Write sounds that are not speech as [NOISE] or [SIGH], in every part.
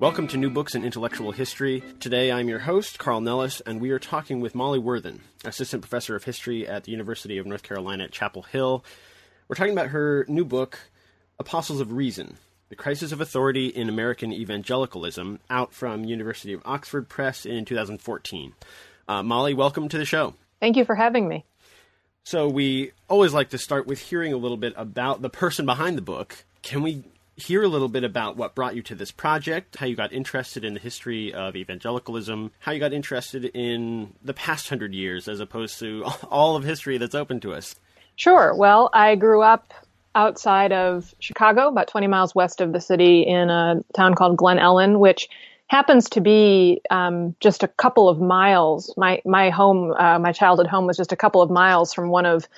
Welcome to New Books in Intellectual History. Today I'm your host, Carl Nellis, and we are talking with Molly Worthen, Assistant Professor of History at the University of North Carolina at Chapel Hill. We're talking about her new book, Apostles of Reason The Crisis of Authority in American Evangelicalism, out from University of Oxford Press in 2014. Uh, Molly, welcome to the show. Thank you for having me. So, we always like to start with hearing a little bit about the person behind the book. Can we hear a little bit about what brought you to this project, how you got interested in the history of evangelicalism, how you got interested in the past hundred years as opposed to [LAUGHS] all of history that's open to us. Sure. Well, I grew up outside of Chicago, about 20 miles west of the city, in a town called Glen Ellyn, which happens to be um, just a couple of miles. My my home, uh, my childhood home, was just a couple of miles from one of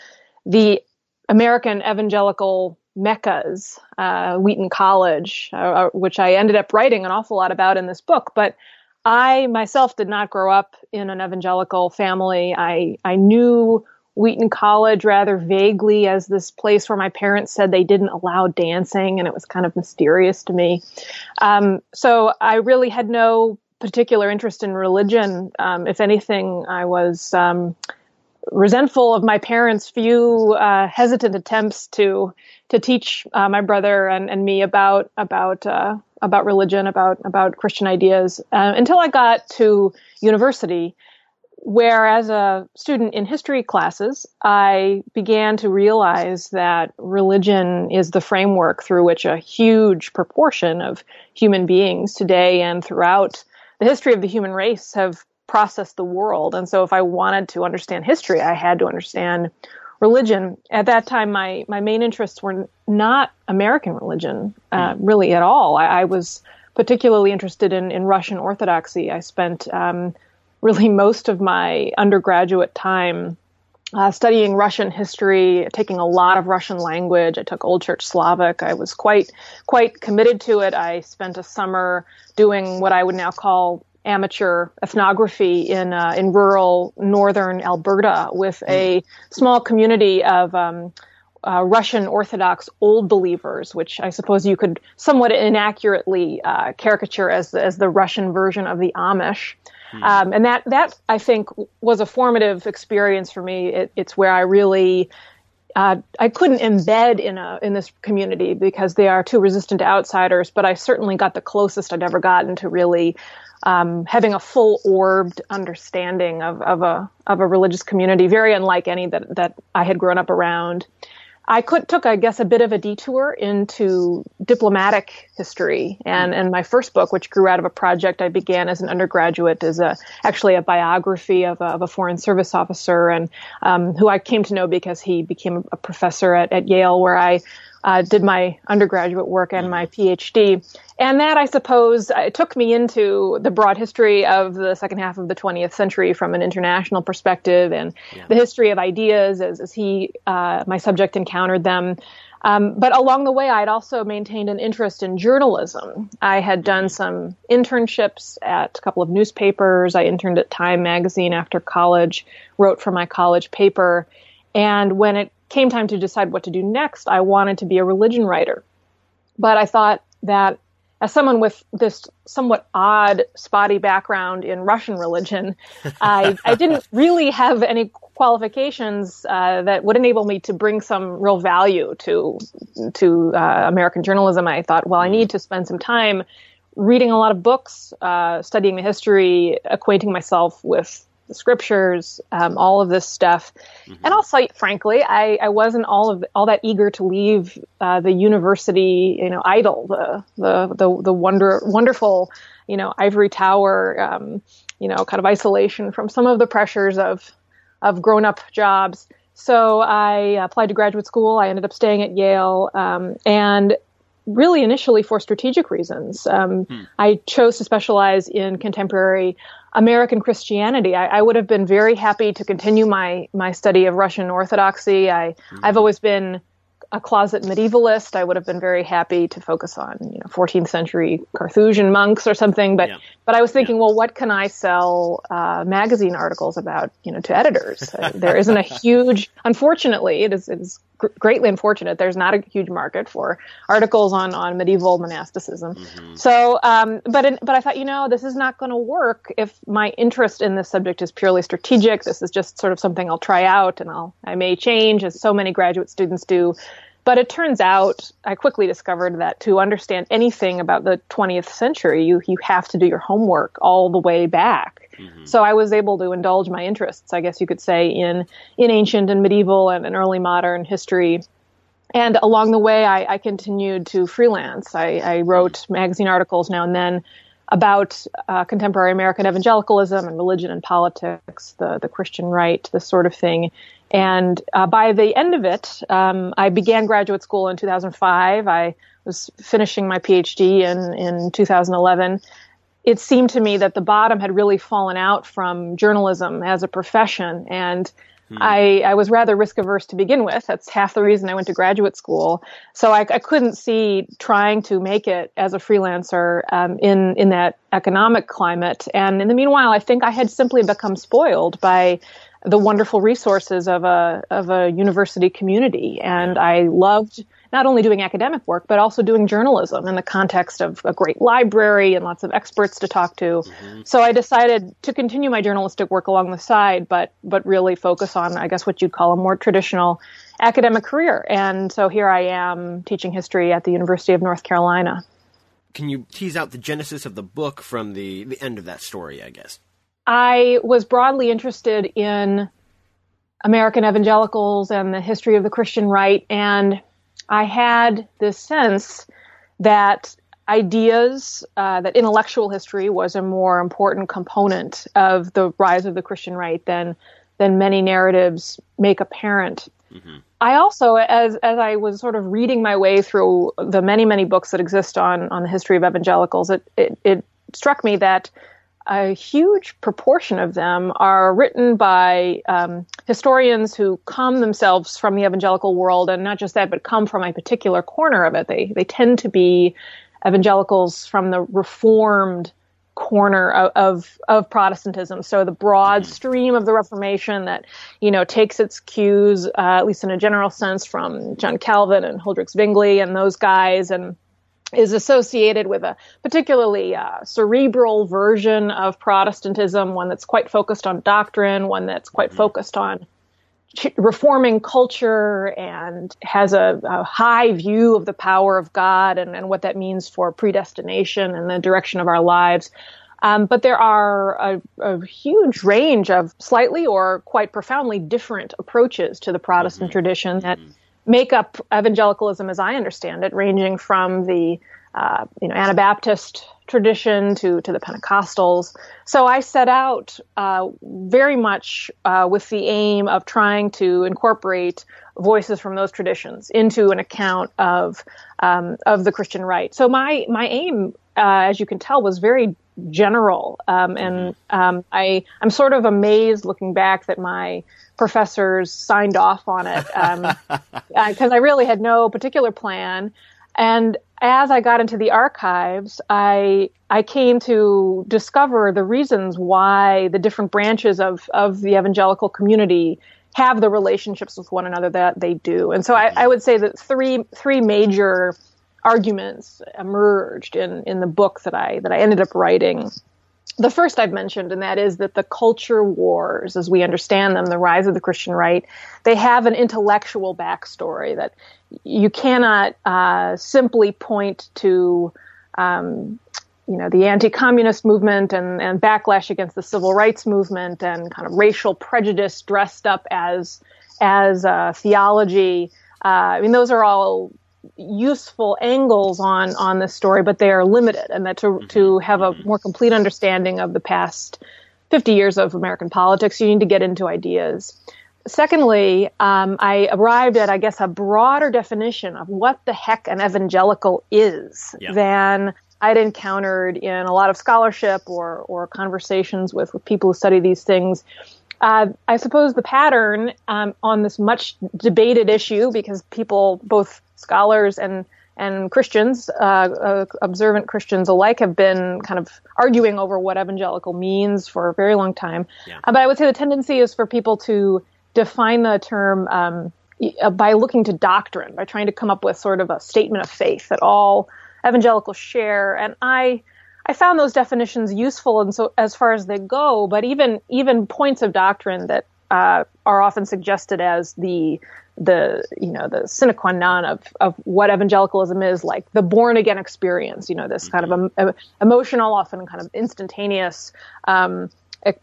the American evangelical meccas, uh, Wheaton College, uh, uh, which I ended up writing an awful lot about in this book. But I myself did not grow up in an evangelical family. I I knew Wheaton College rather vaguely as this place where my parents said they didn't allow dancing, and it was kind of mysterious to me. Um, so I really had no particular interest in religion. Um, if anything, I was um, resentful of my parents' few uh, hesitant attempts to to teach uh, my brother and, and me about about uh, about religion, about about Christian ideas, uh, until I got to university, where as a student in history classes, I began to realize that religion is the framework through which a huge proportion of human beings today and throughout the history of the human race have processed the world. And so if I wanted to understand history, I had to understand religion. At that time, my, my main interests were not American religion, uh, hmm. really at all. I, I, was particularly interested in, in Russian Orthodoxy. I spent um, really [LAUGHS] most of my undergraduate time uh, studying Russian history, taking a lot of Russian language. I took Old Church Slavic. I was quite quite committed to it. I spent a summer doing what I would now call amateur ethnography in uh, in rural northern Alberta with a small community of um, uh, Russian Orthodox old believers, which I suppose you could somewhat inaccurately uh, caricature as as the Russian version of the Amish. Hmm. Um, and that that I think was a formative experience for me. It, it's where I really uh, I couldn't embed in a in this community because they are too resistant to outsiders. But I certainly got the closest I'd ever gotten to really um, having a full orbed understanding of, of a of a religious community, very unlike any that that I had grown up around. I could, took, I guess, a bit of a detour into diplomatic history, and and my first book, which grew out of a project I began as an undergraduate, is a actually a biography of a, of a foreign service officer, and um, who I came to know because he became a professor at, at Yale, where I uh, did my undergraduate work and my PhD. And that, I suppose, uh, it took me into the broad history of the second half of the 20th century from an international perspective and yeah. the history of ideas as, as he, uh, my subject, encountered them. Um, but along the way, I'd also maintained an interest in journalism. I had done some internships at a couple of newspapers. I interned at Time magazine after college, wrote for my college paper. And when it came time to decide what to do next, I wanted to be a religion writer. But I thought that as someone with this somewhat odd, spotty background in Russian religion, [LAUGHS] I, I didn't really have any qualifications uh, that would enable me to bring some real value to to uh, American journalism. I thought, well, I need to spend some time reading a lot of books, uh, studying the history, acquainting myself with the scriptures, um, all of this stuff. Mm-hmm. And also, frankly, I, I wasn't all of all that eager to leave uh, the university, you know, idle, the the the, the wonder wonderful, you know, ivory tower, um, you know, kind of isolation from some of the pressures of of grown up jobs. So I applied to graduate school. I ended up staying at Yale, um, and really initially for strategic reasons. Um, hmm. I chose to specialize in contemporary American Christianity. I, I, would have been very happy to continue my my study of Russian Orthodoxy. I hmm I've always been a closet medievalist, I would have been very happy to focus on, you know, 14th century Carthusian monks or something. But, yeah. But I was thinking, yeah. well, what can I sell uh, magazine articles about, you know, to editors? uh, there isn't a huge, unfortunately, it is, it is greatly unfortunate. There's not a huge market for articles on, on medieval monasticism. Mm-hmm. So, um, but in, but I thought, you know, this is not going to work if my interest in this subject is purely strategic. This is just sort of something I'll try out and I'll I may change, as so many graduate students do. But it turns out, I quickly discovered that to understand anything about the 20th century, you you have to do your homework all the way back. Mm-hmm. So I was able to indulge my interests, I guess you could say, in in ancient and medieval and, and early modern history. And along the way, I, I continued to freelance. I, I, wrote magazine articles now and then about uh, contemporary American evangelicalism and religion and politics, the the Christian right, this sort of thing. And uh, by the end of it, um, I began graduate school in 2005. I was finishing my PhD in in 2011 it seemed to me that the bottom had really fallen out from journalism as a profession. And hmm. I, I was rather risk averse to begin with. That's half the reason I went to graduate school. So I, I couldn't see trying to make it as a freelancer um, in, in that economic climate. And in the meanwhile, I think I had simply become spoiled by the wonderful resources of a, of a university community. And I loved not only doing academic work, but also doing journalism in the context of a great library and lots of experts to talk to. Mm-hmm. So I decided to continue my journalistic work along the side, but but really focus on, I guess, what you'd call a more traditional academic career. And so here I am teaching history at the University of North Carolina. Can you tease out the genesis of the book from the, the end of that story, I guess? I was broadly interested in American evangelicals and the history of the Christian right and I had this sense that ideas, uh, that intellectual history was a more important component of the rise of the Christian right than than many narratives make apparent. Mm-hmm. I also, as as I was sort of reading my way through the many many books that exist on on the history of evangelicals, it it, it struck me that a huge proportion of them are written by um, historians who come themselves from the evangelical world, and not just that, but come from a particular corner of it. They they tend to be evangelicals from the reformed corner of, of, of Protestantism. So the broad mm-hmm. stream of the Reformation that you know takes its cues, uh, at least in a general sense, from John Calvin and Huldrych Zwingli and those guys, and is associated with a particularly uh, cerebral version of Protestantism, one that's quite focused on doctrine, one that's quite mm-hmm. focused on reforming culture and has a, a, high view of the power of God and, and, what that means for predestination and the direction of our lives. Um, but there are a, a, huge range of slightly or quite profoundly different approaches to the Protestant mm-hmm. tradition that mm-hmm make up evangelicalism as I understand it, ranging from the uh, you know Anabaptist tradition to to the Pentecostals. So I set out uh, very much uh, with the aim of trying to incorporate voices from those traditions into an account of um, of the Christian right. So my my aim, uh, as you can tell, was very general, um, and mm-hmm. um, I I'm sort of amazed looking back that my professors signed off on it because um, [LAUGHS] uh, I really had no particular plan. And as I got into the archives, I I came to discover the reasons why the different branches of of the evangelical community have the relationships with one another that they do. And so I, I would say that three three major arguments emerged in in the book that I that I ended up writing the first I've mentioned, and that is that the culture wars, as we understand them, the rise of the Christian right, they have an intellectual backstory that you cannot uh, simply point to, um, you know, the anti-communist movement and, and backlash against the civil rights movement and kind of racial prejudice dressed up as as uh, theology. Uh, I mean, those are all useful angles on on this story, but they are limited, and that to mm-hmm. to have a more complete understanding of the past 50 years of American politics, you need to get into ideas. secondly, um, I arrived at, I guess, a broader definition of what the heck an evangelical is yeah. than I'd encountered in a lot of scholarship or, or conversations with, with people who study these things. Uh, I suppose the pattern um, on this much debated issue, because people, both scholars and and Christians, uh, uh, observant Christians alike, have been kind of arguing over what evangelical means for a very long time. Yeah. Uh, but I would say the tendency is for people to define the term um, uh, by looking to doctrine, by trying to come up with sort of a statement of faith that all evangelicals share. And I, I found those definitions useful, and so as far as they go. But even even points of doctrine that uh, are often suggested as the the you know the sine qua non of of what evangelicalism is like the born again experience you know this kind of mm-hmm. emotional often kind of instantaneous um,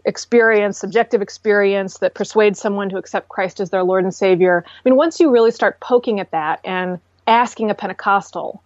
experience subjective experience that persuades someone to accept Christ as their Lord and Savior I mean once you really start poking at that and asking a Pentecostal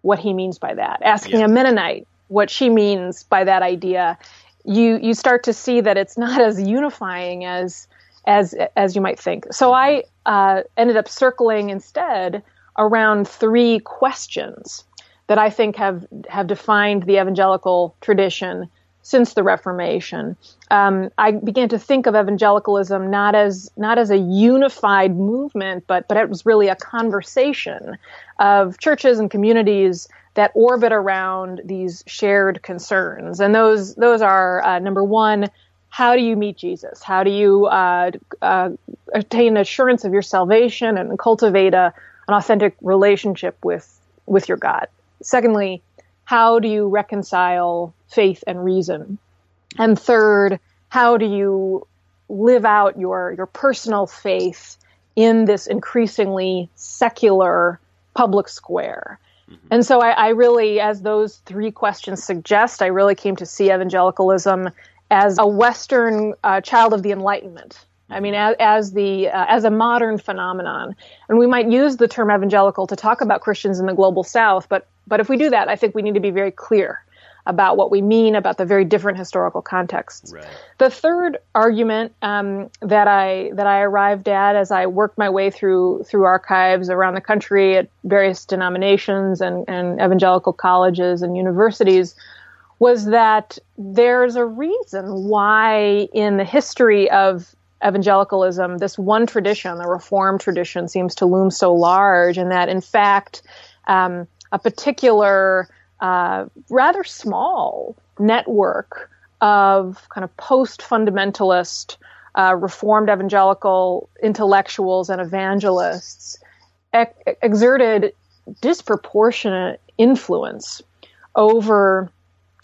what he means by that asking yeah. a Mennonite what she means by that idea you you start to see that it's not as unifying as as as you might think. So I uh, ended up circling instead around three questions that I think have have defined the evangelical tradition since the Reformation. Um, I began to think of evangelicalism not as not as a unified movement, but but it was really a conversation of churches and communities that orbit around these shared concerns, and those those are uh, number one how do you meet Jesus? How do you uh, uh, attain assurance of your salvation and cultivate a, an authentic relationship with with your God? Secondly, how do you reconcile faith and reason? And third, how do you live out your your personal faith in this increasingly secular public square? Mm-hmm. And so I, I, really, as those three questions suggest, I really came to see evangelicalism as a Western uh, child of the Enlightenment. I mean, as, as the uh, as a modern phenomenon, and we might use the term evangelical to talk about Christians in the global South, but but if we do that, I think we need to be very clear about what we mean about the very different historical contexts. Right. The third argument um, that I that I arrived at as I worked my way through through archives around the country at various denominations and, and evangelical colleges and universities was that there's a reason why in the history of evangelicalism, this one tradition, the Reformed tradition, seems to loom so large, and that in fact, um, a particular, uh, rather small network of kind of post fundamentalist, uh, Reformed evangelical intellectuals and evangelists ex- exerted disproportionate influence over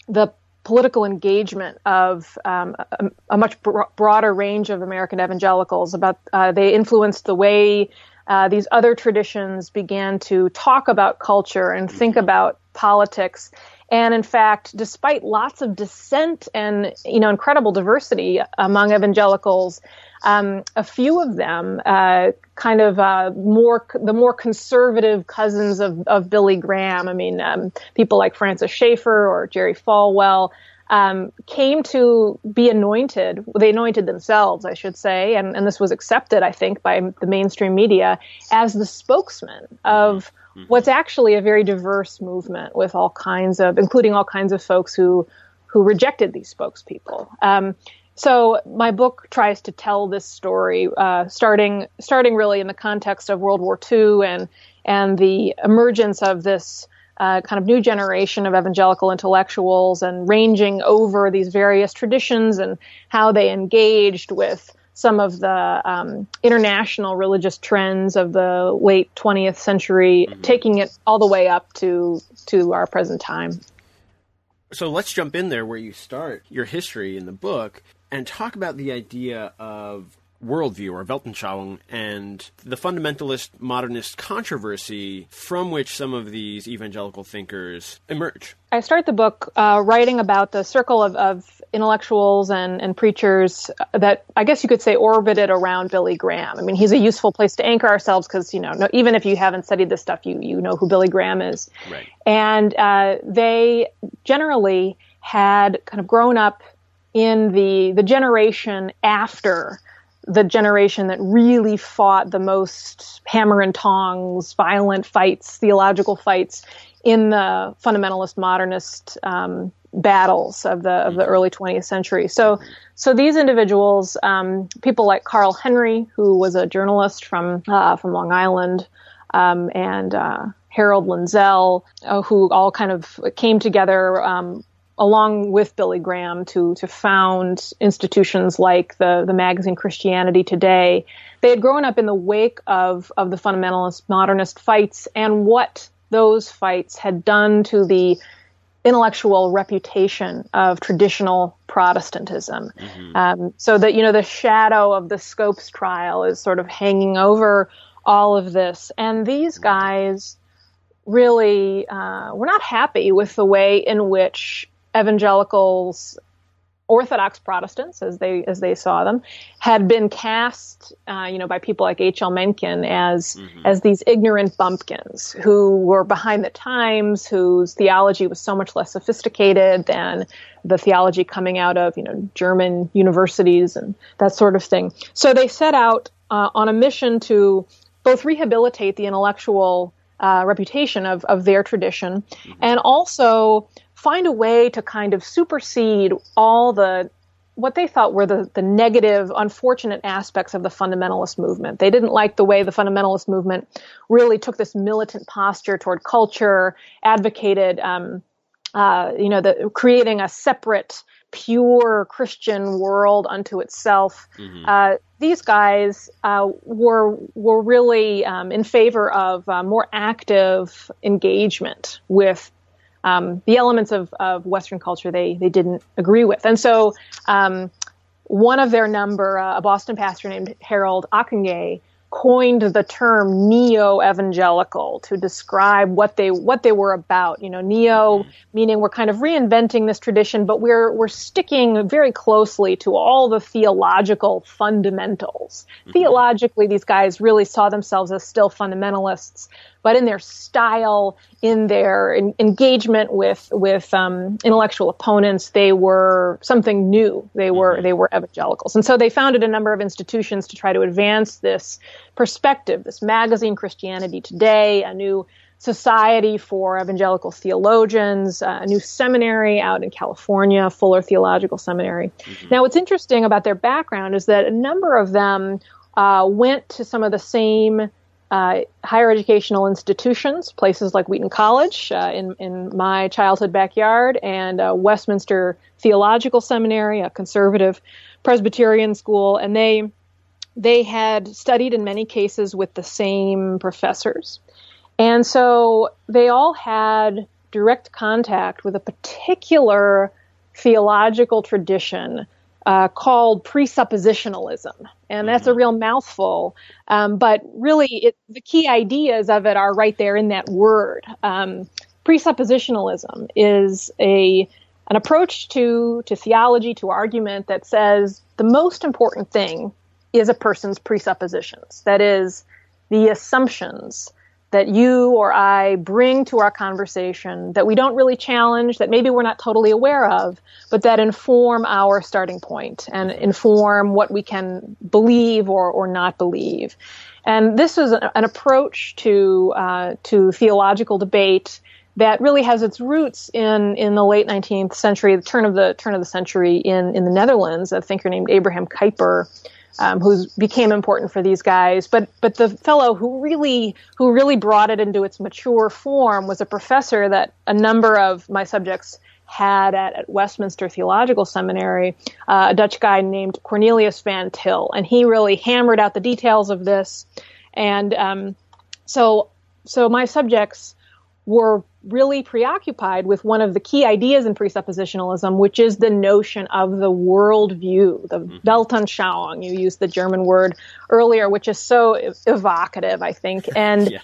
the political engagement of um, a, a, much bro- broader range of American evangelicals. About uh, they influenced the way uh, these other traditions began to talk about culture and think mm-hmm. about politics. And in fact, despite lots of dissent and you know incredible diversity among evangelicals, um, a few of them, uh, kind of uh, more the more conservative cousins of, of Billy Graham. I mean, um, people like Francis Schaeffer or Jerry Falwell. Um, came to be anointed. They anointed themselves, I should say, and, and this was accepted, I think, by the mainstream media as the spokesman of mm-hmm. what's actually a very diverse movement with all kinds of, including all kinds of folks who who rejected these spokespeople. Um, so my book tries to tell this story, uh, starting starting really in the context of World War II and and the emergence of this uh, kind of new generation of evangelical intellectuals, and ranging over these various traditions and how they engaged with some of the um, international religious trends of the late 20th century, mm-hmm. taking it all the way up to to our present time. So let's jump in there where you start your history in the book and talk about the idea of worldview or Weltanschauung and the fundamentalist modernist controversy from which some of these evangelical thinkers emerge. I start the book uh, writing about the circle of, of intellectuals and, and preachers that I guess you could say orbited around Billy Graham. I mean, he's a useful place to anchor ourselves because, you know, no, even if you haven't studied this stuff, you, you know who Billy Graham is. Right. And uh, they generally had kind of grown up in the the generation after the generation that really fought the most hammer and tongs, violent fights, theological fights in the fundamentalist modernist um, battles of the of the early 20th century. So so these individuals, um, people like Carl Henry, who was a journalist from uh, from Long Island, um, and uh, Harold Lindsell, uh, who all kind of came together um, along with Billy Graham to to found institutions like the the magazine Christianity Today. They had grown up in the wake of of the fundamentalist modernist fights and what those fights had done to the intellectual reputation of traditional Protestantism. Mm-hmm. Um, so that you know the shadow of the Scopes trial is sort of hanging over all of this, and these guys really uh, were not happy with the way in which evangelicals Orthodox Protestants, as they as they saw them, had been cast, uh, you know, by people like H. L. Mencken as mm-hmm. as these ignorant bumpkins who were behind the times, whose theology was so much less sophisticated than the theology coming out of you know German universities and that sort of thing. So they set out uh, on a mission to both rehabilitate the intellectual uh, reputation of of their tradition mm-hmm. and also find a way to kind of supersede all the what they thought were the, the negative, unfortunate aspects of the fundamentalist movement. They didn't like the way the fundamentalist movement really took this militant posture toward culture, advocated, um, uh, you know, the, creating a separate, pure Christian world unto itself. Mm-hmm. Uh, these guys uh, were were really um, in favor of uh, more active engagement with um, the elements of, of Western culture they they didn't agree with, and so um, one of their number, uh, a Boston pastor named Harold Ockenga, coined the term neo-evangelical to describe what they what they were about. You know, neo meaning we're kind of reinventing this tradition, but we're we're sticking very closely to all the theological fundamentals. Mm-hmm. Theologically, these guys really saw themselves as still fundamentalists, but in their style, in their in, engagement with with um, intellectual opponents, they were something new. They were mm-hmm. they were evangelicals, and so they founded a number of institutions to try to advance this perspective. This magazine, Christianity Today, a new Society for Evangelical Theologians, uh, a new seminary out in California, Fuller Theological Seminary. Mm-hmm. Now, what's interesting about their background is that a number of them uh, went to some of the same uh, higher educational institutions, places like Wheaton College uh, in, in my childhood backyard, and uh, Westminster Theological Seminary, a conservative Presbyterian school, and they they had studied in many cases with the same professors, and so they all had direct contact with a particular theological tradition uh, called presuppositionalism. And that's a mm-hmm. real mouthful. Um, but really, it, the key ideas of it are right there in that word. Um, presuppositionalism is a an approach to to theology, to argument that says the most important thing is a person's presuppositions. That is, the assumptions that you or I bring to our conversation that we don't really challenge, that maybe we're not totally aware of, but that inform our starting point and inform what we can believe or, or not believe. And this is an approach to uh, to theological debate that really has its roots in in the late 19th century, the turn of the turn of the century in in the Netherlands. A thinker named Abraham Kuyper um, who became important for these guys. But but the fellow who really who really brought it into its mature form was a professor that a number of my subjects had at, at Westminster Theological Seminary, uh, a Dutch guy named Cornelius van Til, and he really hammered out the details of this. And um, so so my subjects were really preoccupied with one of the key ideas in presuppositionalism, which is the notion of the worldview, the mm-hmm. Weltanschauung. You used the German word earlier, which is so evocative, I think. And [LAUGHS] yeah.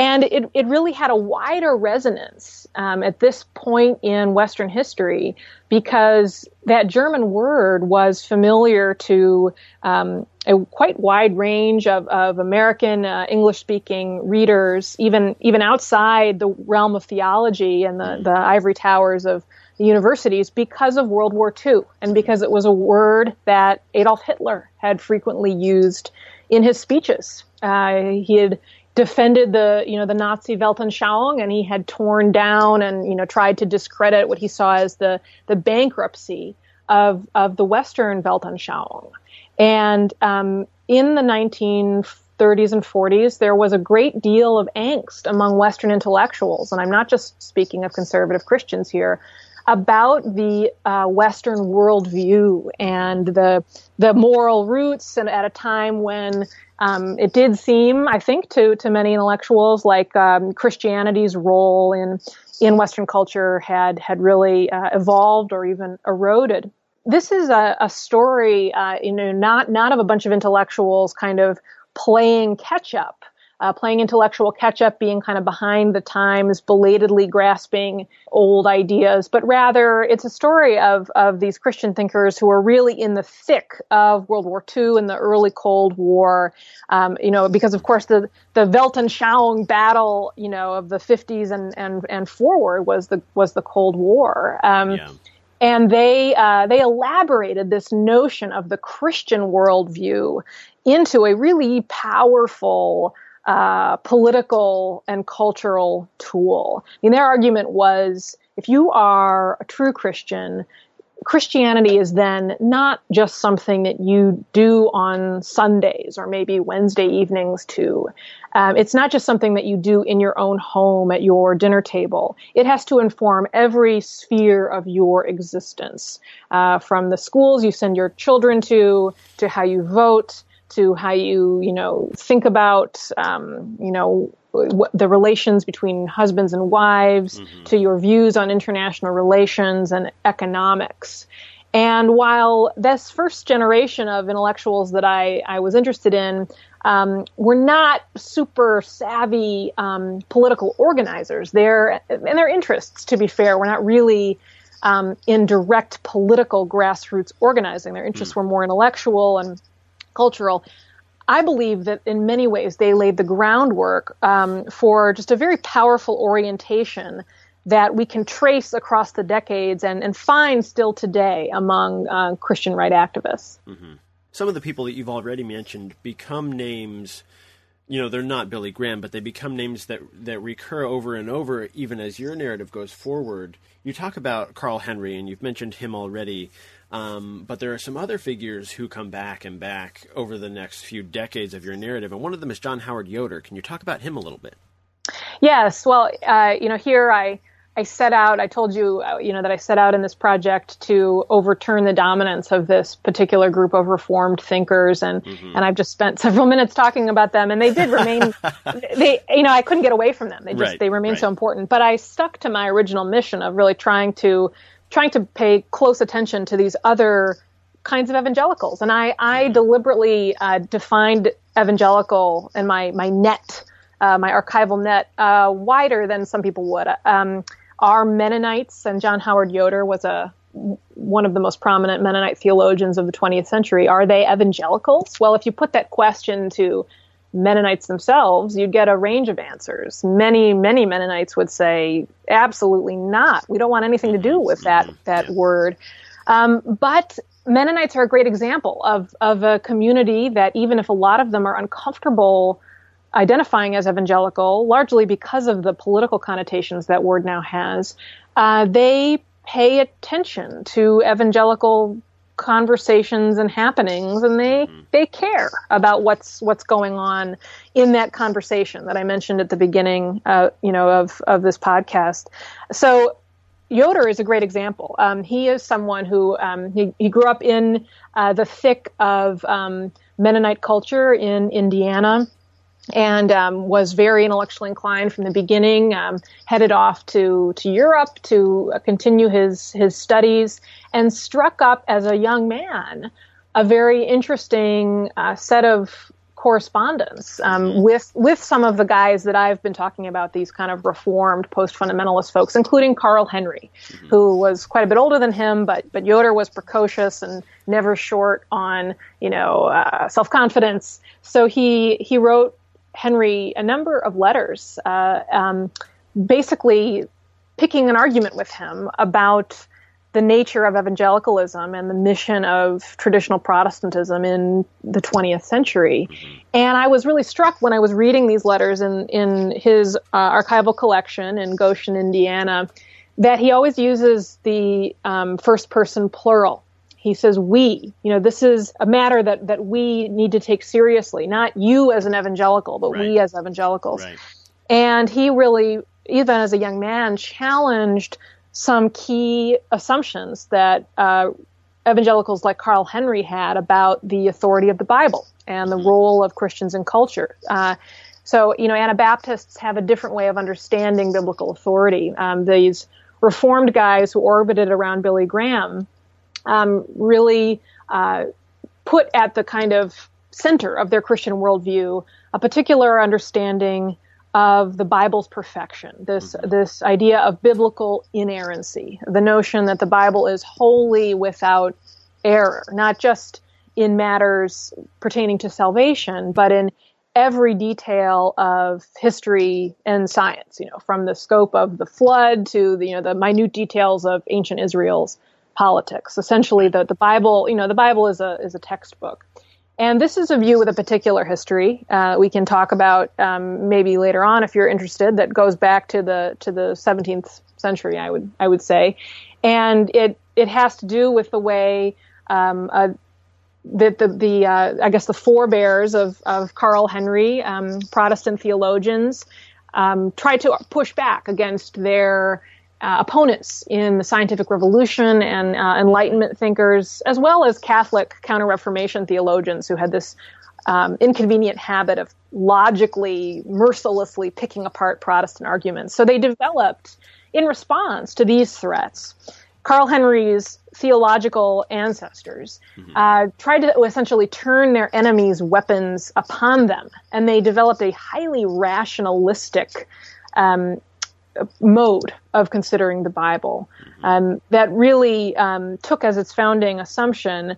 And it, it really had a wider resonance um, at this point in Western history because that German word was familiar to um, a quite wide range of, of American uh, English speaking readers, even even outside the realm of theology and the, the ivory towers of the universities because of World War II and because it was a word that Adolf Hitler had frequently used in his speeches. Uh, he had defended the you know the Nazi Weltanschauung and he had torn down and you know tried to discredit what he saw as the the bankruptcy of of the Western Weltanschauung. And um, in the 1930s and 40s, there was a great deal of angst among Western intellectuals, and I'm not just speaking of conservative Christians here, about the uh, Western worldview and the the moral roots, and at a time when um, it did seem, I think, to to many intellectuals like um, Christianity's role in in Western culture had had really uh, evolved or even eroded. This is a, a story, uh, you know, not not of a bunch of intellectuals kind of playing catch up uh, playing intellectual catch up, being kind of behind the times, belatedly grasping old ideas, but rather it's a story of, of these Christian thinkers who are really in the thick of World War II and the early Cold War. Um, you know, because of course the, the Weltanschauung battle, you know, of the 50s and, and, and forward was the, was the Cold War. Um, yeah and they uh, they elaborated this notion of the Christian worldview into a really powerful uh, political and cultural tool. I mean, their argument was if you are a true Christian, Christianity is then not just something that you do on Sundays or maybe Wednesday evenings too. Um, it's not just something that you do in your own home at your dinner table. It has to inform every sphere of your existence, uh, from the schools you send your children to, to how you vote, to how you, you know, think about, um, you know, the relations between husbands and wives, mm-hmm. to your views on international relations and economics. And while this first generation of intellectuals that I, I was interested in um, were not super savvy um, political organizers, their and their interests, to be fair, were not really um, in direct political grassroots organizing. Their interests mm. were more intellectual and cultural. I believe that in many ways they laid the groundwork um, for just a very powerful orientation that we can trace across the decades and, and find still today among uh, Christian right activists. Mm-hmm. Some of the people that you've already mentioned become names. You know, they're not Billy Graham, but they become names that that recur over and over, even as your narrative goes forward. You talk about Carl Henry, and you've mentioned him already. Um, but there are some other figures who come back and back over the next few decades of your narrative, and one of them is John Howard Yoder. Can you talk about him a little bit? Yes. Well, uh, you know, here I I set out. I told you, uh, you know, that I set out in this project to overturn the dominance of this particular group of reformed thinkers, and mm-hmm. and I've just spent several [LAUGHS] minutes talking about them, and they did remain. [LAUGHS] they, you know, I couldn't get away from them. They just right, they remain right. so important. But I stuck to my original mission of really trying to trying to pay close attention to these other kinds of evangelicals. And I, I mm-hmm. deliberately uh, defined evangelical and my, my net, uh, my archival net, uh, wider than some people would. Um, are Mennonites, and John Howard Yoder was a one of the most prominent Mennonite theologians of the 20th century. Are they evangelicals? Well, if you put that question to Mennonites themselves, you'd get a range of answers. Many, many Mennonites would say, absolutely not. We don't want anything to do with that, mm-hmm. that word. Um, but Mennonites are a great example of, of a community that even if a lot of them are uncomfortable identifying as evangelical, largely because of the political connotations that word now has, uh, they pay attention to evangelical conversations and happenings and they mm-hmm. they care about what's what's going on in that conversation that I mentioned at the beginning uh, you know of of this podcast so Yoder is a great example. Um, he is someone who um, he, he grew up in uh, the thick of um, Mennonite culture in Indiana and um, was very intellectually inclined from the beginning. Um, headed off to to Europe to uh, continue his his studies, and struck up as a young man a very interesting uh, set of correspondence um, mm-hmm. with with some of the guys that I've been talking about, these kind of reformed post fundamentalist folks, including Carl Henry, mm-hmm. who was quite a bit older than him, but but Yoder was precocious and never short on you know uh, self confidence. So he he wrote Henry a number of letters, uh, um, basically picking an argument with him about the nature of evangelicalism and the mission of traditional Protestantism in the 20th century. Mm-hmm. And I was really struck when I was reading these letters in, in his uh, archival collection in Goshen, Indiana, that he always uses the um, first person plural. He says, we, you know, this is a matter that, that we need to take seriously, not you as an evangelical, but right. we as evangelicals. Right. And he really, even as a young man, challenged some key assumptions that uh, evangelicals like Carl Henry had about the authority of the Bible and the mm-hmm. role of Christians in culture. Uh, so, you know, Anabaptists have a different way of understanding biblical authority. Um, these Reformed guys who orbited around Billy Graham um, really uh, put at the kind of center of their Christian worldview a particular understanding of the Bible's perfection, this mm-hmm. this idea of biblical inerrancy, the notion that the Bible is wholly without error, not just in matters pertaining to salvation, but in every detail of history and science, you know, from the scope of the flood to the, you know, the minute details of ancient Israel's politics. Essentially, the, the Bible, you know, the Bible is a, is a textbook. And this is a view with a particular history. Uh, we can talk about um, maybe later on if you're interested. That goes back to the to the 17th century, I would I would say, and it it has to do with the way um, uh, that the the uh, I guess the forebears of of Carl Henry, um, Protestant theologians, um, tried to push back against their uh, opponents in the scientific revolution and uh, Enlightenment thinkers, as well as Catholic Counter Reformation theologians who had this um, inconvenient habit of logically, mercilessly picking apart Protestant arguments. So they developed, in response to these threats, Carl Henry's theological ancestors mm-hmm. uh, tried to essentially turn their enemies' weapons upon them, and they developed a highly rationalistic um, mode of considering the Bible mm-hmm. um, that really um, took as its founding assumption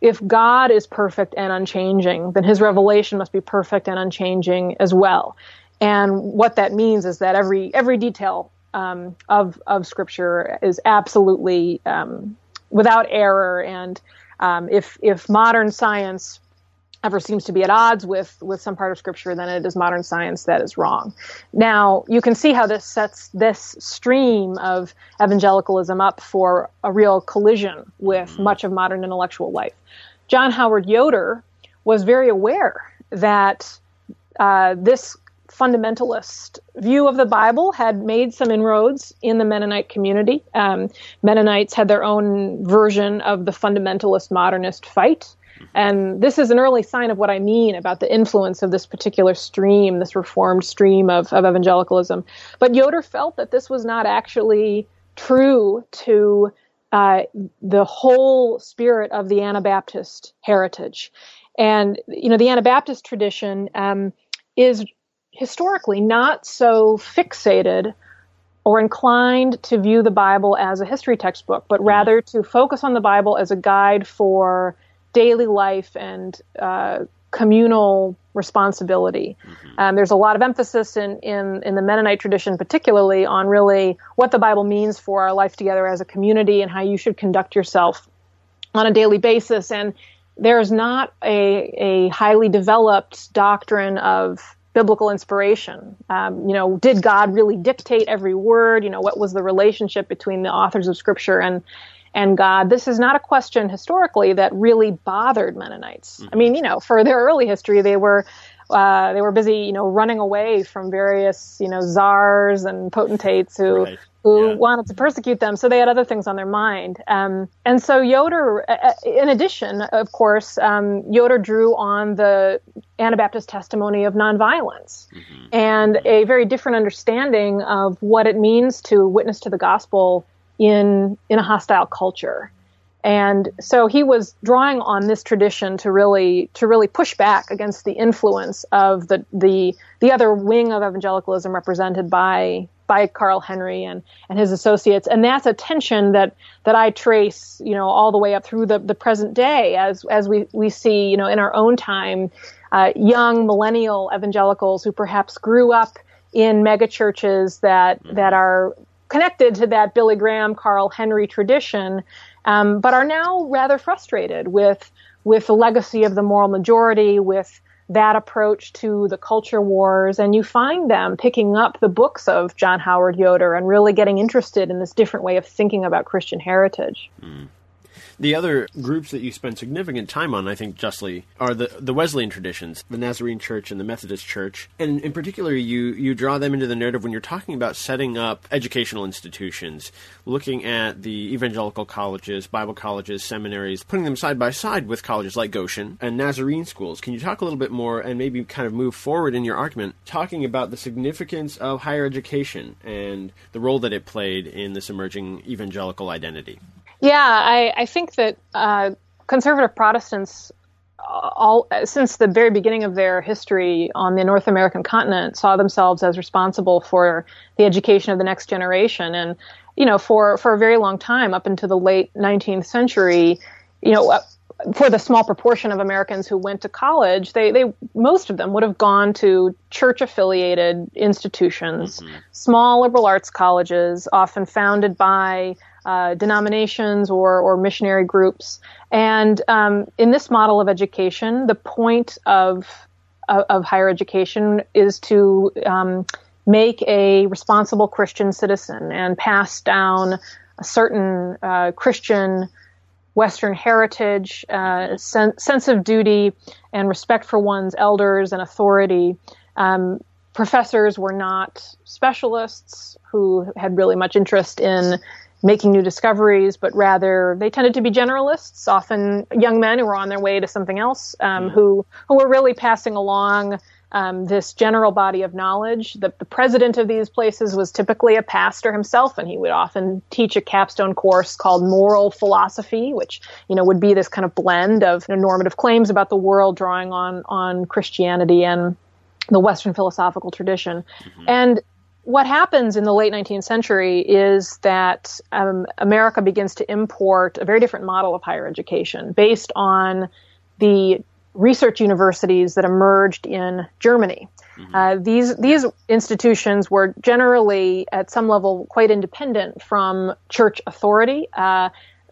if God is perfect and unchanging, then his revelation must be perfect and unchanging as well. And what that means is that every every detail um, of of Scripture is absolutely um, without error. And um, if if modern science ever seems to be at odds with with some part of scripture then it is modern science that is wrong now you can see how this sets this stream of evangelicalism up for a real collision with mm-hmm. much of modern intellectual life john howard yoder was very aware that uh, this fundamentalist view of the Bible had made some inroads in the Mennonite community. Um, Mennonites had their own version of the fundamentalist modernist fight. And this is an early sign of what I mean about the influence of this particular stream, this reformed stream of, of evangelicalism. But Yoder felt that this was not actually true to uh, the whole spirit of the Anabaptist heritage. And, you know, the Anabaptist tradition um, is historically not so fixated or inclined to view the Bible as a history textbook, but rather to focus on the Bible as a guide for daily life and uh, communal responsibility. Mm-hmm. Um, there's a lot of emphasis in, in, in the Mennonite tradition, particularly on really what the Bible means for our life together as a community and how you should conduct yourself on a daily basis. And there's not a, a highly developed doctrine of biblical inspiration. Um, you know, did God really dictate every word? You know, what was the relationship between the authors of Scripture and and God. This is not a question historically that really bothered Mennonites. Mm-hmm. I mean, you know, for their early history, they were uh, they were busy, you know, running away from various, you know, czars and potentates who right. who yeah. wanted to persecute them. So they had other things on their mind. Um, and so Yoder, uh, uh, in addition, of course, um, Yoder drew on the Anabaptist testimony of nonviolence mm-hmm. and a very different understanding of what it means to witness to the gospel in in a hostile culture. And so he was drawing on this tradition to really to really push back against the influence of the the the other wing of evangelicalism represented by by Carl Henry and, and his associates. And that's a tension that, that I trace, you know, all the way up through the, the present day as, as we, we see, you know, in our own time, uh, young millennial evangelicals who perhaps grew up in megachurches that, that are connected to that Billy Graham, Carl Henry tradition, um, but are now rather frustrated with with the legacy of the moral majority, with that approach to the culture wars, and you find them picking up the books of John Howard Yoder and really getting interested in this different way of thinking about Christian heritage. Mm. The other groups that you spend significant time on, I think, justly, are the, the Wesleyan traditions, the Nazarene Church and the Methodist Church. And in particular, you, you draw them into the narrative when you're talking about setting up educational institutions, looking at the evangelical colleges, Bible colleges, seminaries, putting them side by side with colleges like Goshen and Nazarene schools. Can you talk a little bit more and maybe kind of move forward in your argument, talking about the significance of higher education and the role that it played in this emerging evangelical identity? Yeah, I, I think that uh, conservative Protestants, all since the very beginning of their history on the North American continent, saw themselves as responsible for the education of the next generation, and you know, for for a very long time, up into the late 19th century, you know. Uh, for the small proportion of Americans who went to college, they, they most of them would have gone to church affiliated institutions, mm-hmm. small liberal arts colleges, often founded by uh, denominations or, or missionary groups. And um, in this model of education, the point of of, of higher education is to um, make a responsible Christian citizen and pass down a certain uh, Christian Western heritage, uh, sen- sense of duty, and respect for one's elders and authority. Um, professors were not specialists who had really much interest in making new discoveries, but rather they tended to be generalists, often young men who were on their way to something else, um, mm. who who were really passing along um, this general body of knowledge. The, the president of these places was typically a pastor himself, and he would often teach a capstone course called moral philosophy, which you know would be this kind of blend of you know, normative claims about the world, drawing on on Christianity and the Western philosophical tradition. Mm-hmm. And what happens in the late 19th century is that um, America begins to import a very different model of higher education based on the research universities that emerged in Germany. Mm-hmm. Uh, these these institutions were generally at some level quite independent from church authority, uh,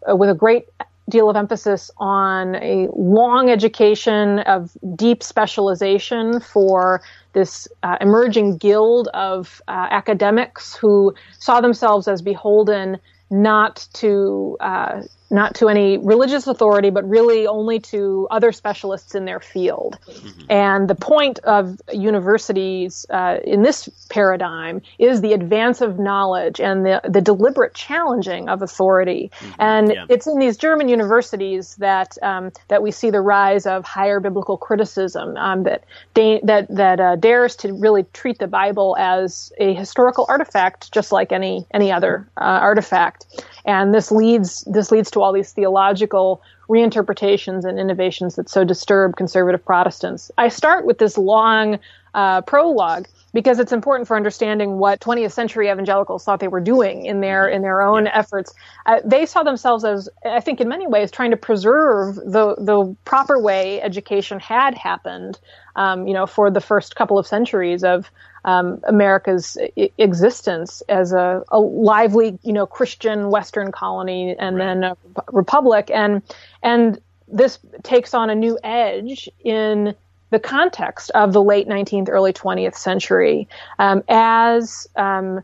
with a great deal of emphasis on a long education of deep specialization for this uh, emerging guild of uh, academics who saw themselves as beholden not to uh, not to any religious authority, but really only to other specialists in their field. Mm-hmm. And the point of universities uh, in this paradigm is the advance of knowledge and the, the deliberate challenging of authority. Mm-hmm. And yeah. it's in these German universities that um, that we see the rise of higher biblical criticism um, that da- that that uh, dares to really treat the Bible as a historical artifact, just like any any other uh, artifact. And this leads this leads to all these theological reinterpretations and innovations that so disturb conservative Protestants. I start with this long uh, prologue because it's important for understanding what 20th century evangelicals thought they were doing in their in their own yeah. efforts. Uh, they saw themselves as, I think, in many ways, trying to preserve the the proper way education had happened. Um, you know, for the first couple of centuries of um, America's I- existence as a, a, lively, you know, Christian Western colony and right. then a republic, and and this takes on a new edge in the context of the late 19th, early 20th century um, as um,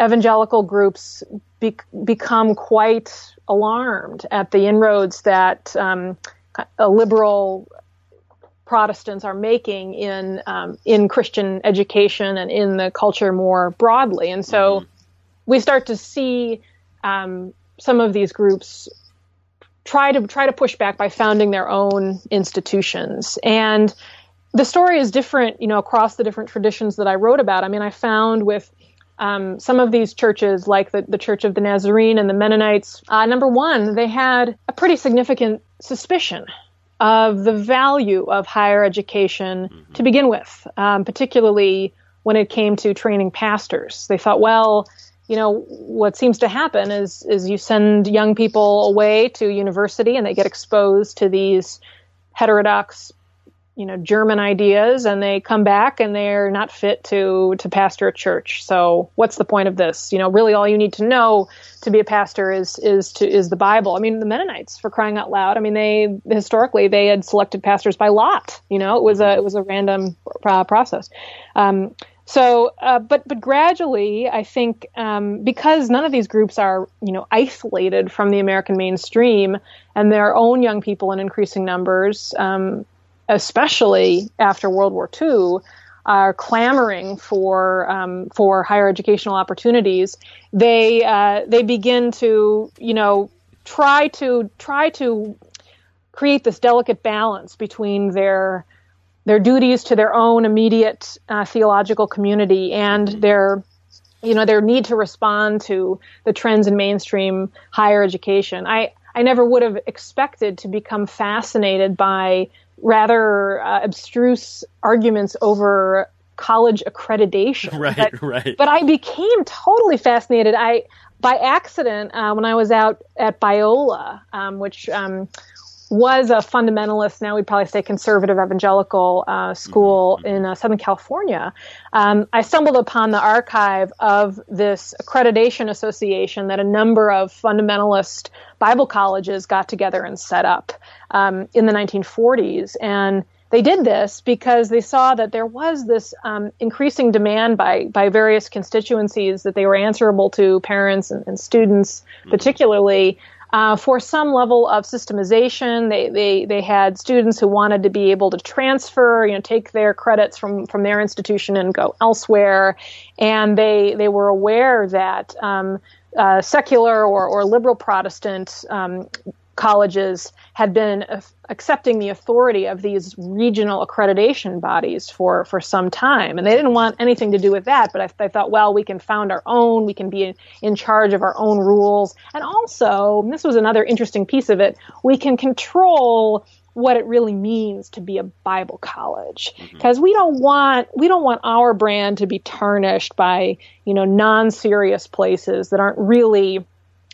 evangelical groups be- become quite alarmed at the inroads that um, liberal Protestants are making in um, in Christian education and in the culture more broadly, and so mm-hmm. we start to see um, some of these groups try to try to push back by founding their own institutions and the story is different you know across the different traditions that i wrote about i mean i found with um, some of these churches like the, the church of the nazarene and the mennonites uh, number one they had a pretty significant suspicion of the value of higher education mm-hmm. to begin with, um, particularly when it came to training pastors. They thought, well, you know, what seems to happen is is you send young people away to university and they get exposed to these heterodox you know German ideas and they come back and they're not fit to to pastor a church. So what's the point of this? You know, really all you need to know to be a pastor is is to is the Bible. I mean, the Mennonites for crying out loud. I mean, they historically they had selected pastors by lot. You know, it was a it was a random uh, process. Um, so, uh, but but gradually, I think um, because none of these groups are you know isolated from the American mainstream, and their own young people in increasing numbers, um, especially after World War II, are clamoring for um, for higher educational opportunities, they uh, they begin to you know try to try to create this delicate balance between their their duties to their own immediate uh, theological community and their you know their need to respond to the trends in mainstream higher education. I I never would have expected to become fascinated by rather uh, abstruse arguments over college accreditation. Right, but, right. But I became totally fascinated. I by accident uh, when I was out at Biola, um, which um, was a fundamentalist, now we'd probably say conservative evangelical uh, school mm-hmm. in uh, Southern California, um, I stumbled upon the archive of this accreditation association that a number of fundamentalist Bible colleges got together and set up um, in the 1940s. And they did this because they saw that there was this um, increasing demand by by various constituencies that they were answerable to parents and, and students, mm-hmm. particularly uh, for some level of systemization. They, they, they had students who wanted to be able to transfer, you know, take their credits from, from their institution and go elsewhere. And they, they were aware that, um, uh, secular or, or liberal Protestant um, colleges had been accepting the authority of these regional accreditation bodies for, for some time. And they didn't want anything to do with that, but I, I thought, well, we can found our own, we can be in, in charge of our own rules. And also, and this was another interesting piece of it, we can control what it really means to be a Bible college because mm-hmm. we don't want we don't want our brand to be tarnished by you know non-serious places that aren't really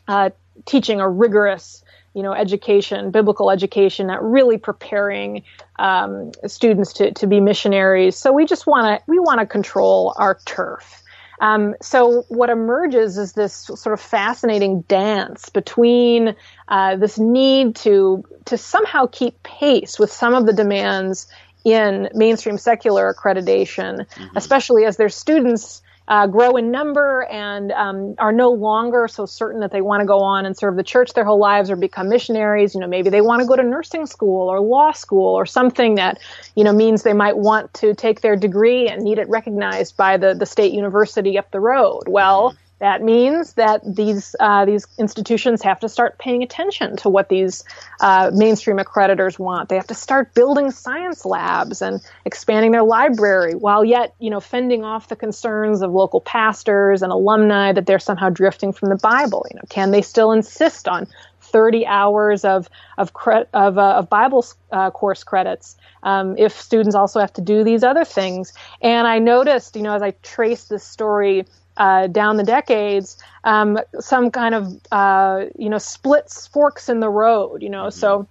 uh, teaching a rigorous you know, education, biblical education, not really preparing um, students to, to be missionaries. So we just want to we want to control our turf. Um, so what emerges is this sort of fascinating dance between uh, this need to to somehow keep pace with some of the demands in mainstream secular accreditation, mm-hmm. especially as their students uh, grow in number and um, are no longer so certain that they want to go on and serve the church their whole lives or become missionaries. You know, maybe they want to go to nursing school or law school or something that, you know, means they might want to take their degree and need it recognized by the, the state university up the road. Well, that means that these uh, these institutions have to start paying attention to what these uh, mainstream accreditors want. They have to start building science labs and expanding their library, while yet you know fending off the concerns of local pastors and alumni that they're somehow drifting from the Bible. You know, can they still insist on 30 hours of of cre- of, uh, of Bible uh, course credits um, if students also have to do these other things. And I noticed, you know, as I traced this story uh, down the decades, um, some kind of uh, you know splits forks in the road. You know, mm-hmm. so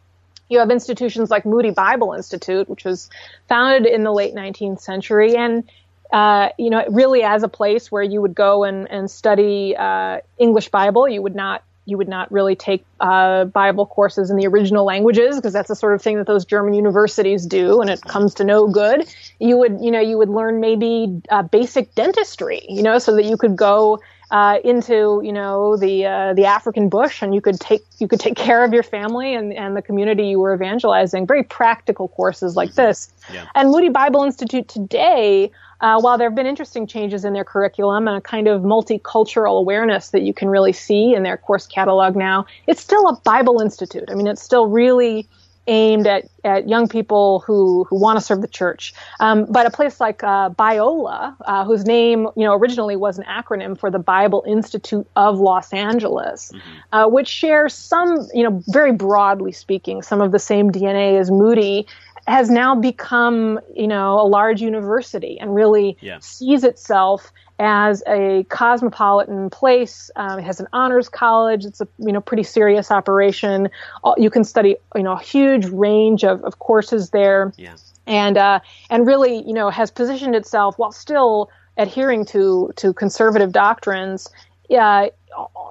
you have institutions like Moody Bible Institute, which was founded in the late 19th century, and uh, you know, really as a place where you would go and, and study uh, English Bible. You would not you would not really take uh, Bible courses in the original languages because that's the sort of thing that those German universities do, and it comes to no good. You would, you know, you would learn maybe uh, basic dentistry, you know, so that you could go uh, into, you know, the uh, the African bush, and you could take you could take [LAUGHS] care of your family and and the community you were evangelizing. Very practical courses like this. Yeah. And Moody Bible Institute today uh, while there have been interesting changes in their curriculum and a kind of multicultural awareness that you can really see in their course catalog now, it's still a Bible institute. I mean, it's still really aimed at, at young people who, who want to serve the church. Um, but a place like uh, Biola, uh, whose name you know originally was an acronym for the Bible Institute of Los Angeles, mm-hmm. uh, which shares some, you know, very broadly speaking, some of the same DNA as Moody has now become, you know, a large university and really yeah. sees itself as a cosmopolitan place. Um, it has an honors college. It's a you know pretty serious operation. You can study you know a huge range of, of courses there. Yeah. and uh, and really, you know, has positioned itself while still adhering to to conservative doctrines. Uh,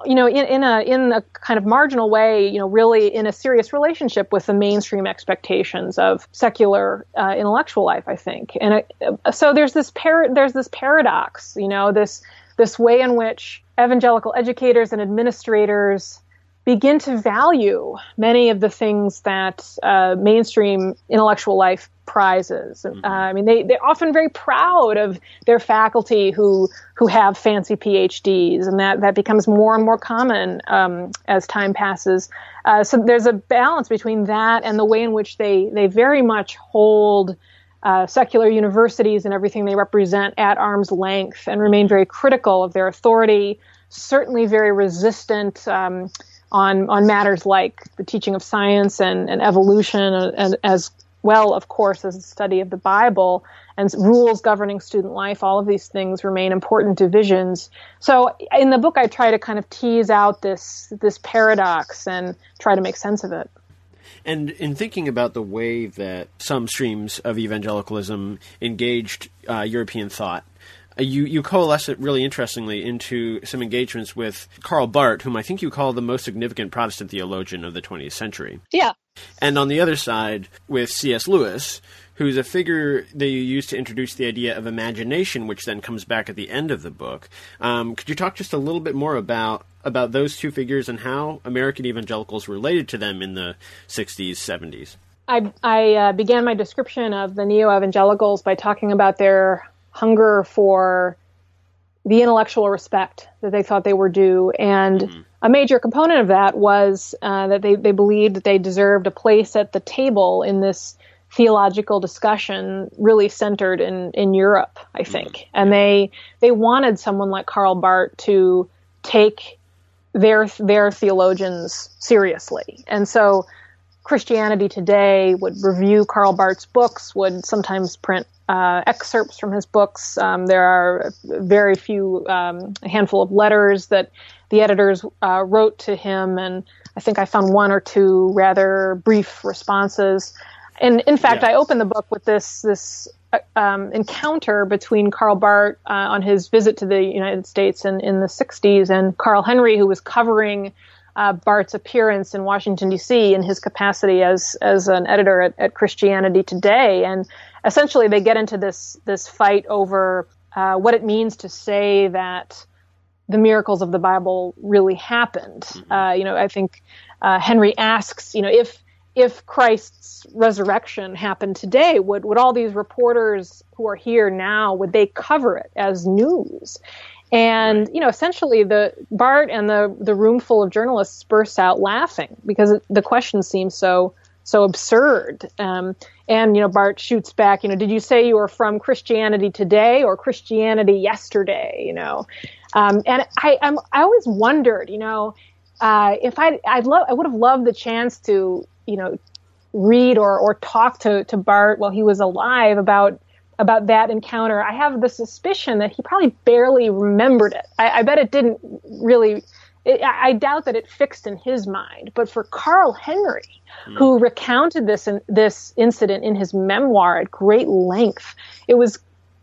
you know, in, in a in a kind of marginal way, you know, really in a serious relationship with the mainstream expectations of secular uh, intellectual life. I think, and uh, so there's this par- there's this paradox, you know, this this way in which evangelical educators and administrators begin to value many of the things that uh, mainstream intellectual life prizes. Mm-hmm. Uh, I mean, they, they're often very proud of their faculty who who have fancy PhDs, and that, that becomes more and more common um, as time passes. Uh, so there's a balance between that and the way in which they, they very much hold uh, secular universities and everything they represent at arm's length and remain very critical of their authority, certainly very resistant. Um, on on matters like the teaching of science and, and evolution, and, and, as well, of course, as the study of the Bible and rules governing student life. All of these things remain important divisions. So, in the book, I try to kind of tease out this this paradox and try to make sense of it. And in thinking about the way that some streams of evangelicalism engaged uh, European thought, uh, you, you coalesce it really interestingly into some engagements with Karl Barth, whom I think you call the most significant Protestant theologian of the 20th century. Yeah. And on the other side, with C.S. Lewis, who's a figure that you use to introduce the idea of imagination, which then comes back at the end of the book. Um, could you talk just a little bit more about about those two figures and how American evangelicals related to them in the 60s, 70s? I, I uh, began my description of the neo evangelicals by talking about their hunger for the intellectual respect that they thought they were due. And mm-hmm. a major component of that was uh, that they, they believed that they deserved a place at the table in this theological discussion really centered in, in Europe, I mm-hmm. think. Mm-hmm. And they they wanted someone like Karl Barth to take their their theologians seriously. And so Christianity Today would review Karl Barth's books, would sometimes print uh, excerpts from his books. Um, there are very few, um, a handful of letters that the editors uh, wrote to him, and I think I found one or two rather brief responses. And in fact, yeah. I opened the book with this this uh, um, encounter between Karl Barth uh, on his visit to the United States in, in the 60s and Carl Henry, who was covering uh, Barth's appearance in Washington D.C. in his capacity as as an editor at, at Christianity Today, and essentially they get into this this fight over uh, what it means to say that the miracles of the Bible really happened. Mm-hmm. Uh, you know, I think uh, Henry asks, you know, if if Christ's resurrection happened today, would would all these reporters who are here now would they cover it as news? And you know, essentially, the Barth and the the room full of journalists burst out laughing because the question seems so so absurd. Um, and you know, Barth shoots back. You know, did you say you were from Christianity today or Christianity yesterday? You know, um, and I I'm, I always wondered, you know, uh, if I I'd love I would have loved the chance to you know read or or talk to to Barth while he was alive about about that encounter, I have the suspicion that he probably barely remembered it. I, I bet it didn't really. It, I doubt that it fixed in his mind. But for Carl Henry, mm. who recounted this in, this incident in his memoir at great length, it was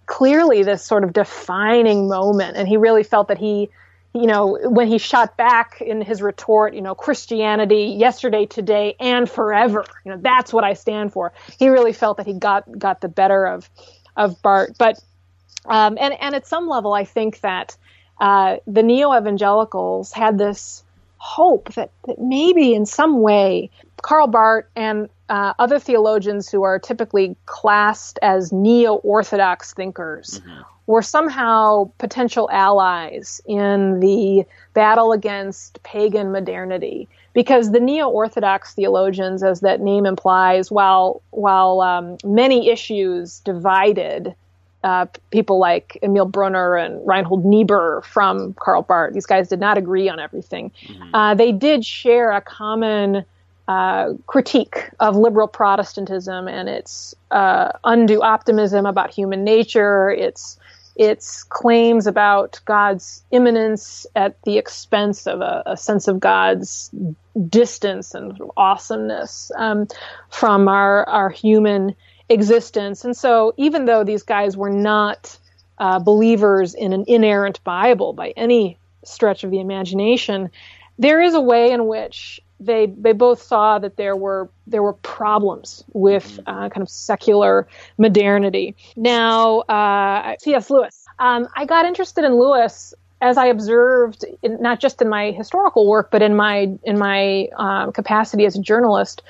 clearly this sort of defining moment, and he really felt that he you know, when he shot back in his retort, you know, Christianity, yesterday, today, and forever. You know, that's what I stand for. He really felt that he got got the better of of Barth, But um, and and at some level, I think that uh, the neo evangelicals had this hope that, that maybe in some way Karl Barth and uh, other theologians who are typically classed as neo orthodox thinkers mm-hmm. were somehow potential allies in the battle against pagan modernity because the neo-orthodox theologians, as that name implies, while while um, many issues divided uh, people like Emil Brunner and Reinhold Niebuhr from Karl Barth, these guys did not agree on everything. Mm-hmm. Uh, they did share a common uh, critique of liberal Protestantism and its uh, undue optimism about human nature, its its claims about God's immanence at the expense of a, a sense of God's distance and awesomeness um, from our, our human existence. And so, even though these guys were not uh, believers in an inerrant Bible by any stretch of the imagination, there is a way in which they they both saw that there were there were problems with mm-hmm. uh, kind of secular modernity. Now, uh, C.S. Lewis. Um, I got interested in Lewis as I observed, in, not just in my historical work, but in my in my um, capacity as a journalist,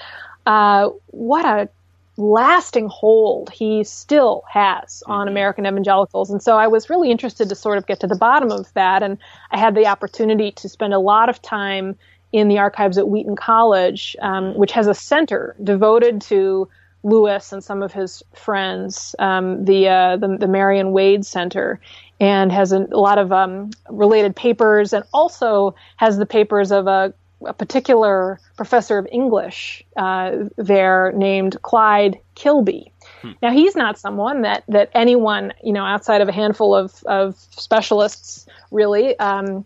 uh, what a lasting hold he still has on mm-hmm. American evangelicals. And so I was really interested to sort of get to the bottom of that. And I had the opportunity to spend a lot of time in the archives at Wheaton College, um, which has a center devoted to Lewis and some of his friends, um, the, uh, the, the Marion Wade Center, and has a, a lot of um, related papers, and also has the papers of a a particular professor of English uh, there named Clyde Kilby. Hmm. Now he's not someone that that anyone you know outside of a handful of of specialists really um,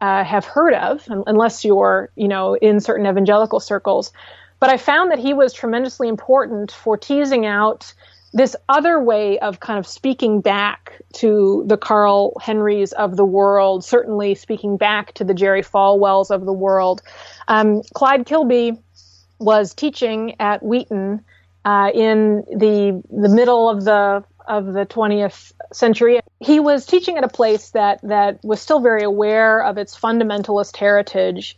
uh, have heard of, unless you're you know in certain evangelical circles. But I found that he was tremendously important for teasing out this other way of kind of speaking back to the Carl Henrys of the world, certainly speaking back to the Jerry Falwells of the world. Um, Clyde Kilby was teaching at Wheaton uh, in the the middle of the of the 20th century. He was teaching at a place that that was still very aware of its fundamentalist heritage,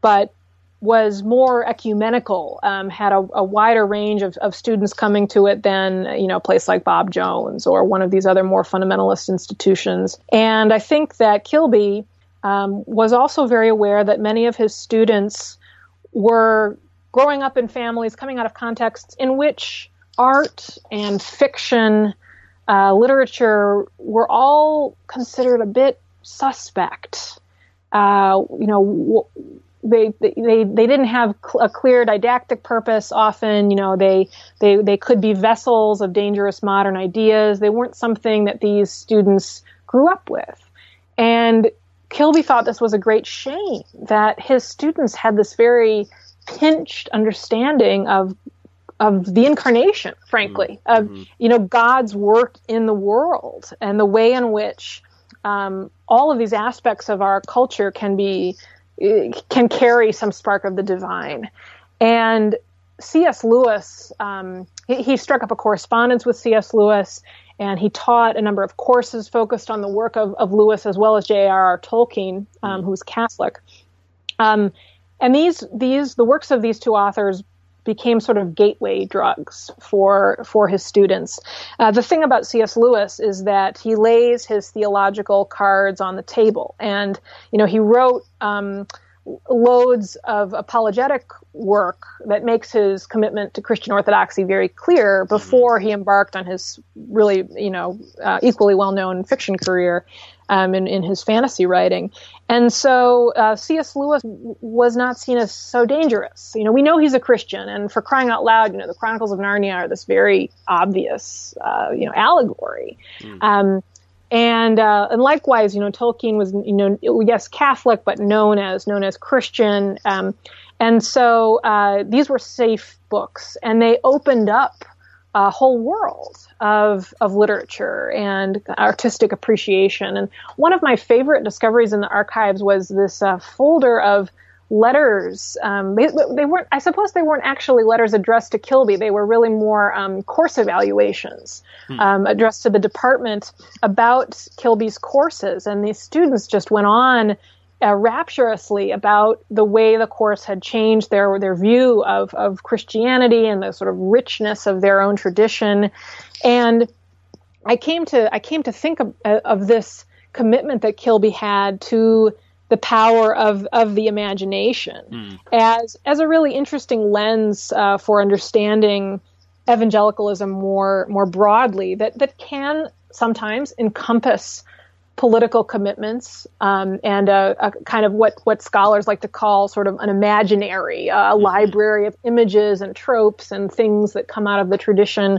but was more ecumenical, um, had a, a, wider range of, of, students coming to it than you know a place like Bob Jones or one of these other more fundamentalist institutions. And I think that Kilby um, was also very aware that many of his students were growing up in families coming out of contexts in which art and fiction, uh, literature were all considered a bit suspect. Uh, you know, they they they didn't have a clear didactic purpose. Often you know they they they could be vessels of dangerous modern ideas. They weren't something that these students grew up with. And kilby thought this was a great shame that his students had this very pinched understanding of of the incarnation frankly mm-hmm. of you know god's work in the world and the way in which um, all of these aspects of our culture can be can carry some spark of the divine. And C.S. Lewis, um, he, he, struck up a correspondence with C.S. Lewis, and he taught a number of courses focused on the work of, of Lewis as well as J.R.R. Tolkien, um, who was Catholic. Um, and these these the works of these two authors became sort of gateway drugs for for his students. Uh, the thing about C.S. Lewis is that he lays his theological cards on the table, and you know he wrote. Um, loads of apologetic work that makes his commitment to Christian orthodoxy very clear before he embarked on his really, you know, uh, equally well-known fiction career um, in, in his fantasy writing. And so uh, C.S. Lewis was not seen as so dangerous. You know, we know he's a Christian, and for crying out loud, you know, the Chronicles of Narnia are this very obvious, uh, you know, allegory. Mm. Um, and uh, and likewise, you know, Tolkien was you know yes Catholic, but known as known as Christian, um, and so uh, these were safe books, and they opened up a whole world of of literature and artistic appreciation. And one of my favorite discoveries in the archives was this uh, folder of letters. Um, they, they, weren't. I suppose they weren't actually letters addressed to Kilby. They were really more um, course evaluations hmm. um, addressed to the department about Kilby's courses, and these students just went on. Uh, rapturously about the way the course had changed their their view of of Christianity and the sort of richness of their own tradition, and I came to I came to think of, of this commitment that Kilby had to the power of of the imagination mm. as as a really interesting lens uh, for understanding evangelicalism more more broadly that that can sometimes encompass political commitments um, and a, a, kind of what what scholars like to call sort of an imaginary uh, a mm library of images and tropes and things that come out of the tradition.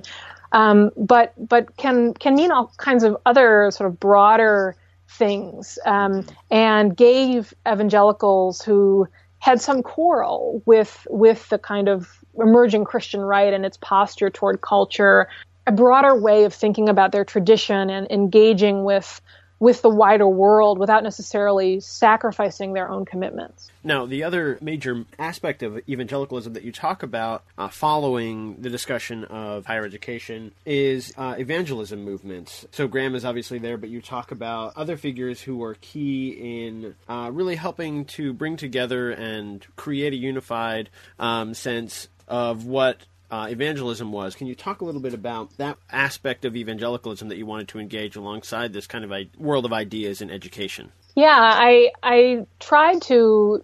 Um, but but can can mean all kinds of other sort of broader things. Um, and gave evangelicals who had some quarrel with with the kind of emerging Christian right and its posture toward culture, a broader way of thinking about their tradition and engaging with with the wider world without necessarily sacrificing their own commitments. Now, the other major aspect of evangelicalism that you talk about uh, following the discussion of higher education is uh, evangelism movements. So, Graham is obviously there, but you talk about other figures who are key in uh, really helping to bring together and create a unified um, sense of what uh, evangelism was. Can you talk a little bit about that aspect of evangelicalism that you wanted to engage alongside this kind of a world of ideas in education? Yeah, I I tried to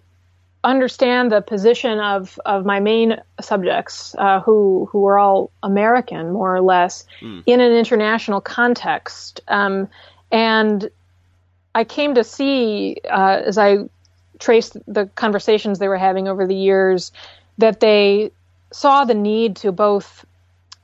understand the position of, of my main subjects, uh, who who were all American more or less, mm. in an international context, um, and I came to see uh, as I traced the conversations they were having over the years that they saw the need to both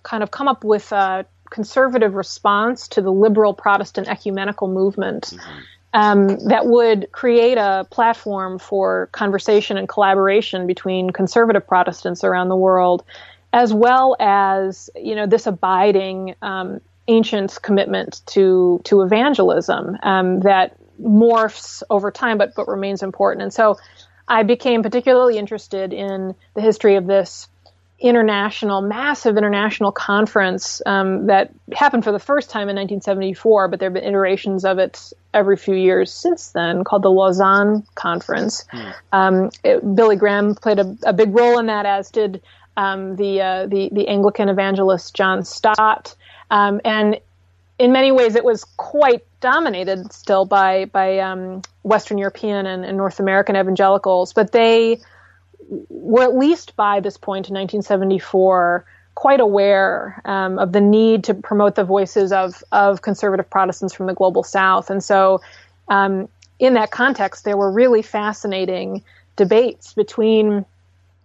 kind of come up with a conservative response to the liberal Protestant ecumenical movement mm-hmm. um, that would create a platform for conversation and collaboration between conservative Protestants around the world, as well as you know this abiding um, ancient commitment to to evangelism um, that morphs over time, but but remains important. And so, I became particularly interested in the history of this international, massive international conference um, that happened for the first time in 1974, but there have been iterations of it every few years since then, called the Lausanne Conference. Mm. Um, it, Billy Graham played a, a, big role in that, as did um, the, uh, the, the Anglican evangelist John Stott, um, and in many ways, it was quite dominated still by by um, Western European and, and North American evangelicals, but they were at least by this point in 1974 quite aware um, of the need to promote the voices of of conservative Protestants from the global South, and so um, in that context, there were really fascinating debates between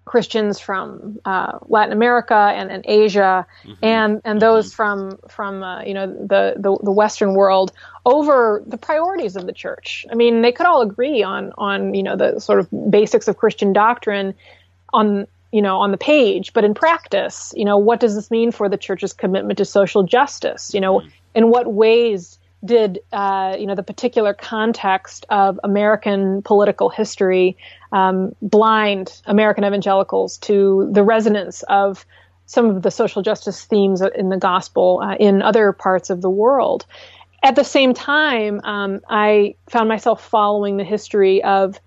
Christians from uh, Latin America and, and Asia, mm-hmm. and and those mm-hmm. from from uh, you know the, the, the Western world over the priorities of the church. I mean, they could all agree on on you know the sort of basics of Christian doctrine on you know on the page, but in practice, you know, what does this mean for the church's commitment to social justice? You know, mm-hmm. in what ways did uh, you know the particular context of American political history um, blind American evangelicals to the resonance of some of the social justice themes in the gospel uh, in other parts of the world. At the same time, um, I found myself following the history of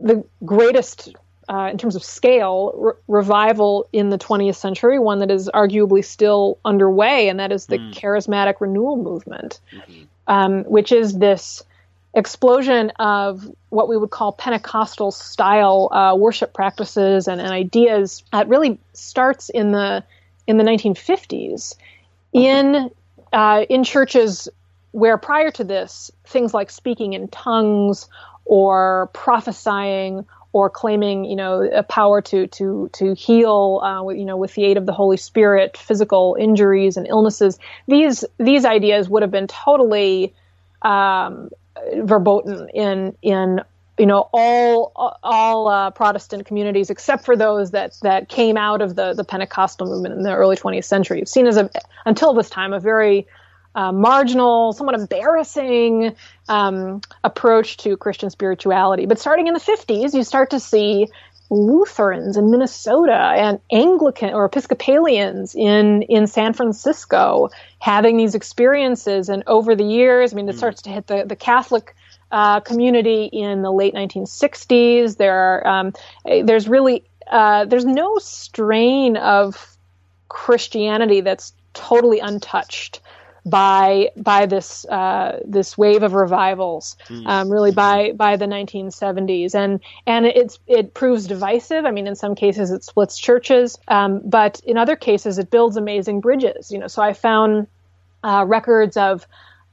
the greatest uh, in terms of scale, re- revival in the 20th century, one that is arguably still underway, and that is the mm. charismatic renewal movement, mm-hmm. um, which is this explosion of what we would call Pentecostal style uh, worship practices and, and ideas uh, really starts in the in the 1950s in uh, in churches where prior to this things like speaking in tongues or prophesying or claiming, you know, a power to to to heal, uh, you know, with the aid of the Holy Spirit, physical injuries and illnesses. These these ideas would have been totally um, verboten in in you know all all uh, Protestant communities except for those that that came out of the the Pentecostal movement in the early 20th century. Seen as a until this time a very uh, marginal, somewhat embarrassing um, approach to Christian spirituality. But starting in the 50s, you start to see Lutherans in Minnesota and Anglican or Episcopalians in in San Francisco having these experiences. And over the years, I mean, it hmm. starts to hit the the Catholic uh, community in the late 1960s. There are um, there's really uh, there's no strain of Christianity that's totally untouched by by this uh, this wave of revivals, mm. um, really by by the 1970s, and and it's it proves divisive. I mean, in some cases it splits churches, um, but in other cases it builds amazing bridges. You know, so I found uh, records of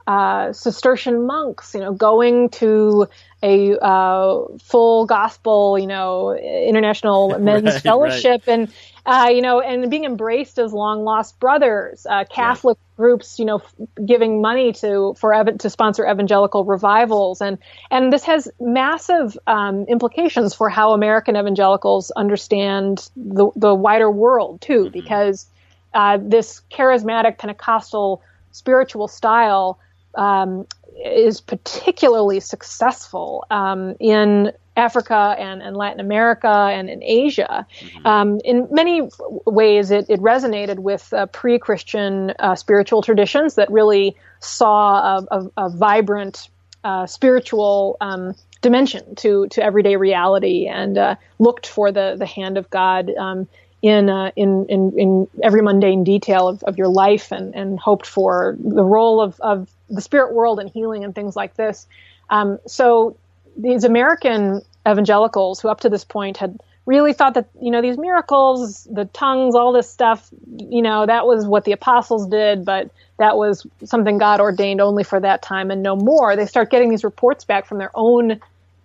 uh, Cistercian monks, you know, going to a uh, full gospel, you know, international [LAUGHS] men's right, fellowship, right. and uh, you know, and being embraced as long lost brothers. Uh, Catholic yeah. groups, you know, f- giving money to for ev- to sponsor evangelical revivals, and and this has massive um, implications for how American evangelicals understand the the wider world too, mm-hmm. because uh, this charismatic Pentecostal spiritual style um, is particularly successful um, in Africa and, and, Latin America and in Asia. Mm-hmm. Um, in many ways, it, it resonated with uh, pre Christian uh, spiritual traditions that really saw a, a, a vibrant uh, spiritual um, dimension to, to everyday reality and uh, looked for the, the hand of God um, in, uh, in, in, in every mundane detail of, of your life and, and hoped for the role of, of the spirit world and healing and things like this. Um, so these American evangelicals who up to this point had really thought that, you know, these miracles, the tongues, all this stuff, you know, that was what the apostles did, but that was something God ordained only for that time and no more. They start getting these reports back from their own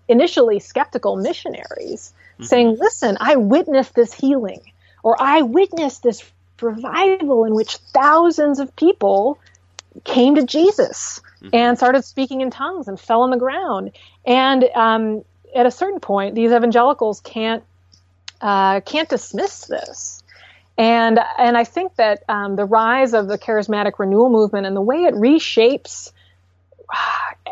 initially skeptical missionaries mm-hmm. saying, listen, I witnessed this healing or I witnessed this revival in which thousands of people came to Jesus mm-hmm. and started speaking in tongues and fell on the ground. And um, at a certain point, these evangelicals can't uh, can't dismiss this. And and I think that um, the rise of the charismatic renewal movement and the way it reshapes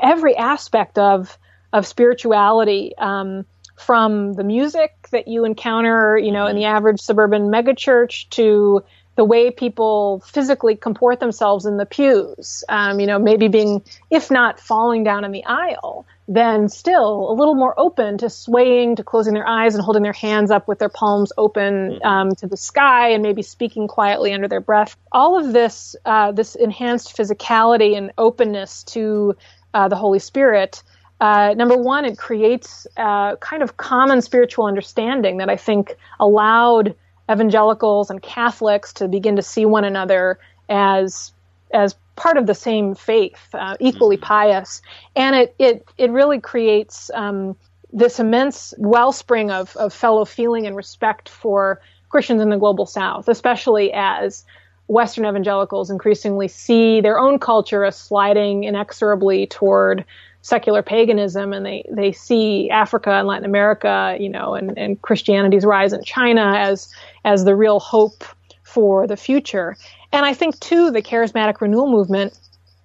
every aspect of of spirituality. Um, from the music that you encounter, you know, in the average suburban megachurch to the way people physically comport themselves in the pews, um, you know, maybe being, if not falling down in the aisle, then still a little more open to swaying, to closing their eyes and holding their hands up with their palms open um, to the sky and maybe speaking quietly under their breath. All of this, uh, this enhanced physicality and openness to uh, the Holy Spirit uh, number one, it creates a kind of common spiritual understanding that I think allowed evangelicals and Catholics to begin to see one another as as part of the same faith, uh, equally mm-hmm. pious, and it it it really creates um, this immense wellspring of of fellow feeling and respect for Christians in the global South, especially as Western evangelicals increasingly see their own culture as sliding inexorably toward secular paganism and they, they see Africa and Latin America, you know, and, and Christianity's rise in China as, as the real hope for the future. And I think too, the charismatic renewal movement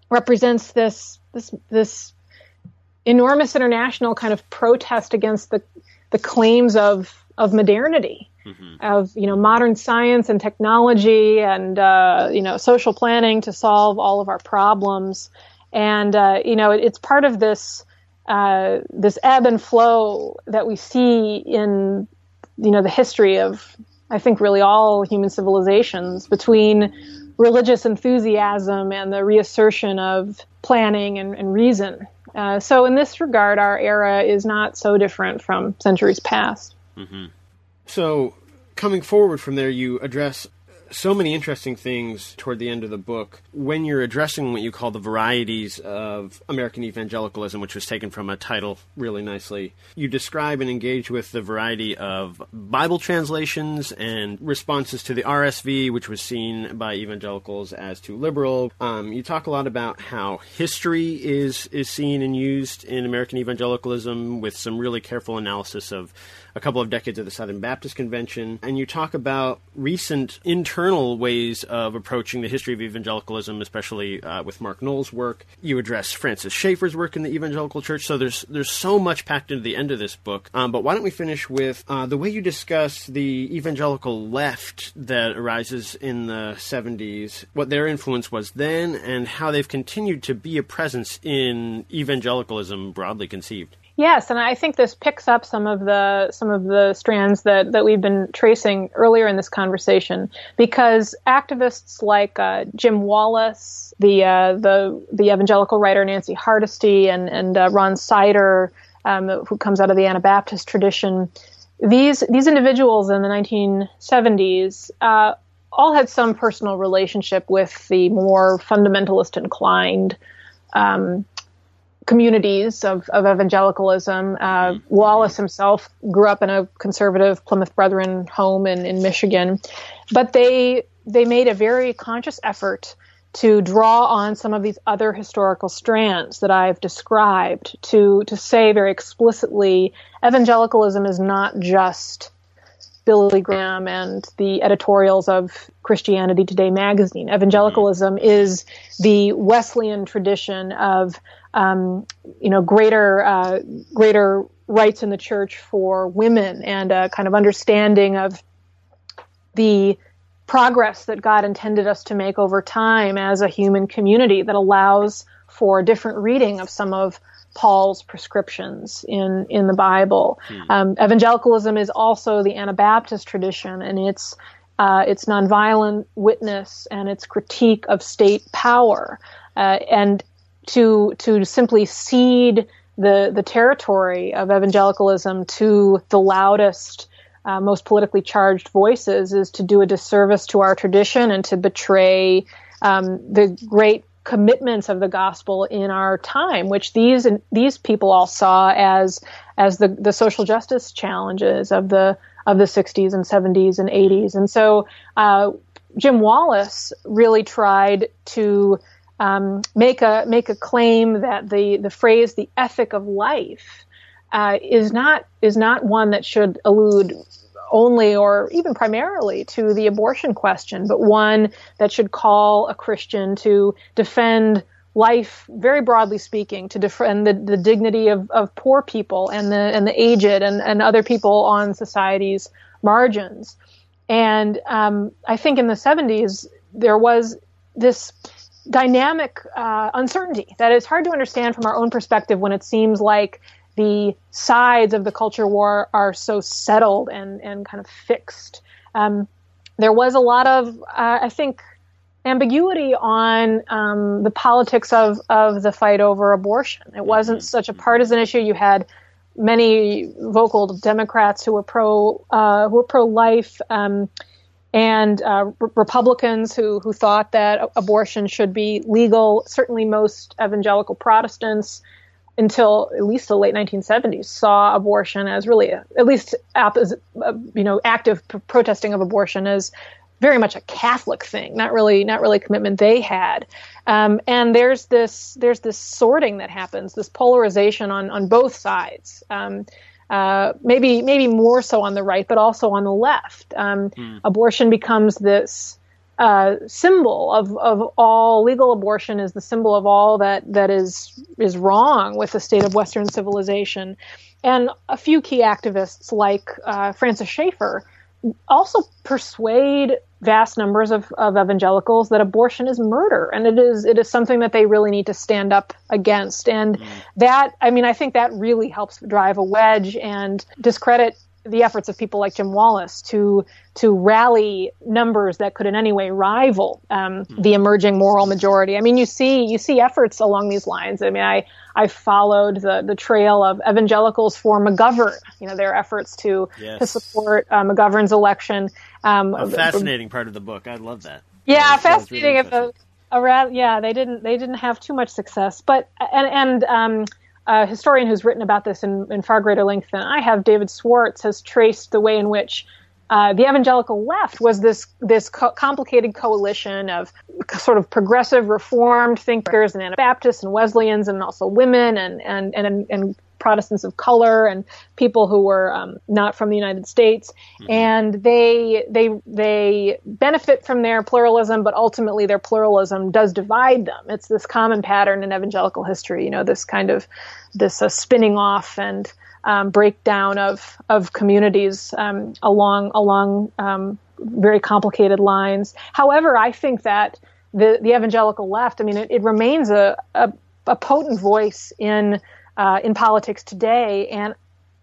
represents this, this, this enormous international kind of protest against the, the claims of, of modernity. Mm-hmm. Of you know modern science and technology and uh, you know social planning to solve all of our problems, and uh, you know it, it's part of this uh, this ebb and flow that we see in you know the history of I think really all human civilizations between religious enthusiasm and the reassertion of planning and, and reason. Uh, so in this regard, our era is not so different from centuries past. Mm-hmm. So coming forward from there, you address so many interesting things toward the end of the book when you're addressing what you call the varieties of American evangelicalism, which was taken from a title really nicely. You describe and engage with the variety of Bible translations and responses to the RSV, which was seen by evangelicals as too liberal. Um, you talk a lot about how history is is seen and used in American evangelicalism with some really careful analysis of a couple of decades of the Southern Baptist Convention, and you talk about recent internal ways of approaching the history of evangelicalism, especially uh, with Mark Noll's work. You address Francis Schaeffer's work in the evangelical church. So there's there's so much packed into the end of this book. Um, but why don't we finish with uh, the way you discuss the evangelical left that arises in the 70s, what their influence was then, and how they've continued to be a presence in evangelicalism broadly conceived. Yes, and I think this picks up some of the some of the strands that that we've been tracing earlier in this conversation, because activists like uh, Jim Wallis, the uh, the the evangelical writer Nancy Hardesty, and and uh, Ron Sider, um, who comes out of the Anabaptist tradition, these these individuals in the 1970s uh, all had some personal relationship with the more fundamentalist inclined um, communities of, of evangelicalism. Uh, Wallis himself grew up in a conservative Plymouth Brethren home in, in Michigan, but they they made a very conscious effort to draw on some of these other historical strands that I've described to to say very explicitly evangelicalism is not just Billy Graham and the editorials of Christianity Today magazine. Evangelicalism is the Wesleyan tradition of um, you know greater uh, greater rights in the church for women and a kind of understanding of the progress that God intended us to make over time as a human community that allows for a different reading of some of Paul's prescriptions in in the Bible. Hmm. Um, evangelicalism is also the Anabaptist tradition, and it's uh, its nonviolent witness and its critique of state power, uh, and to to simply cede the the territory of evangelicalism to the loudest uh, most politically charged voices is to do a disservice to our tradition and to betray um, the great commitments of the gospel in our time, which these these people all saw as as the the social justice challenges of the of the 60s and 70s and 80s, and so uh, Jim Wallis really tried to um, make a make a claim that the the phrase the ethic of life uh, is not is not one that should allude only or even primarily to the abortion question, but one that should call a Christian to defend life, very broadly speaking, to defend the, the dignity of, of poor people and the and the aged and, and other people on society's margins. And um, I think in the 70s there was this dynamic uh, uncertainty that is hard to understand from our own perspective when it seems like the sides of the culture war are so settled and, and kind of fixed. Um, there was a lot of, uh, I think, ambiguity on um, the politics of, of the fight over abortion. It wasn't mm-hmm. such a partisan issue. You had many vocal Democrats who were pro uh, who were pro life. Um, and uh, r- Republicans who who thought that abortion should be legal. Certainly, most evangelical Protestants until at least the late 1970s saw abortion as really a, at least as, uh, you know active p- protesting of abortion as very much a Catholic thing, not really not really a commitment they had. Um, and there's this there's this sorting that happens, this polarization on on both sides. Um, uh, maybe maybe more so on the right, but also on the left. Um, mm. Abortion becomes this uh, symbol of, of all legal abortion is the symbol of all that that is is wrong with the state of Western civilization, and a few key activists like uh, Francis Schaeffer also persuade vast numbers of, of evangelicals that abortion is murder and it is it is something that they really need to stand up against and mm. that i mean i think that really helps drive a wedge and discredit the efforts of people like Jim Wallis to to rally numbers that could in any way rival um, mm-hmm. the emerging moral majority. I mean, you see you see efforts along these lines. I mean, I I followed the the trail of evangelicals for McGovern. You know, their efforts to yes. to support uh, McGovern's election. Um, a fascinating part of the book. I love that. Yeah, that fascinating. Really a, a, yeah, they didn't they didn't have too much success, but and and um, a historian who's written about this in, in, far greater length than I have, David Swartz, has traced the way in which uh, the evangelical left was this this co- complicated coalition of sort of progressive reformed thinkers and Anabaptists and Wesleyans and also women and and and, and Protestants of color and people who were um, not from the United States, mm-hmm. and they they they benefit from their pluralism, but ultimately their pluralism does divide them. It's this common pattern in evangelical history, you know, this kind of this uh, spinning off and um, breakdown of of communities um, along along um, very complicated lines. However, I think that the the evangelical left, I mean, it, it remains a, a, a potent voice in uh, in politics today. And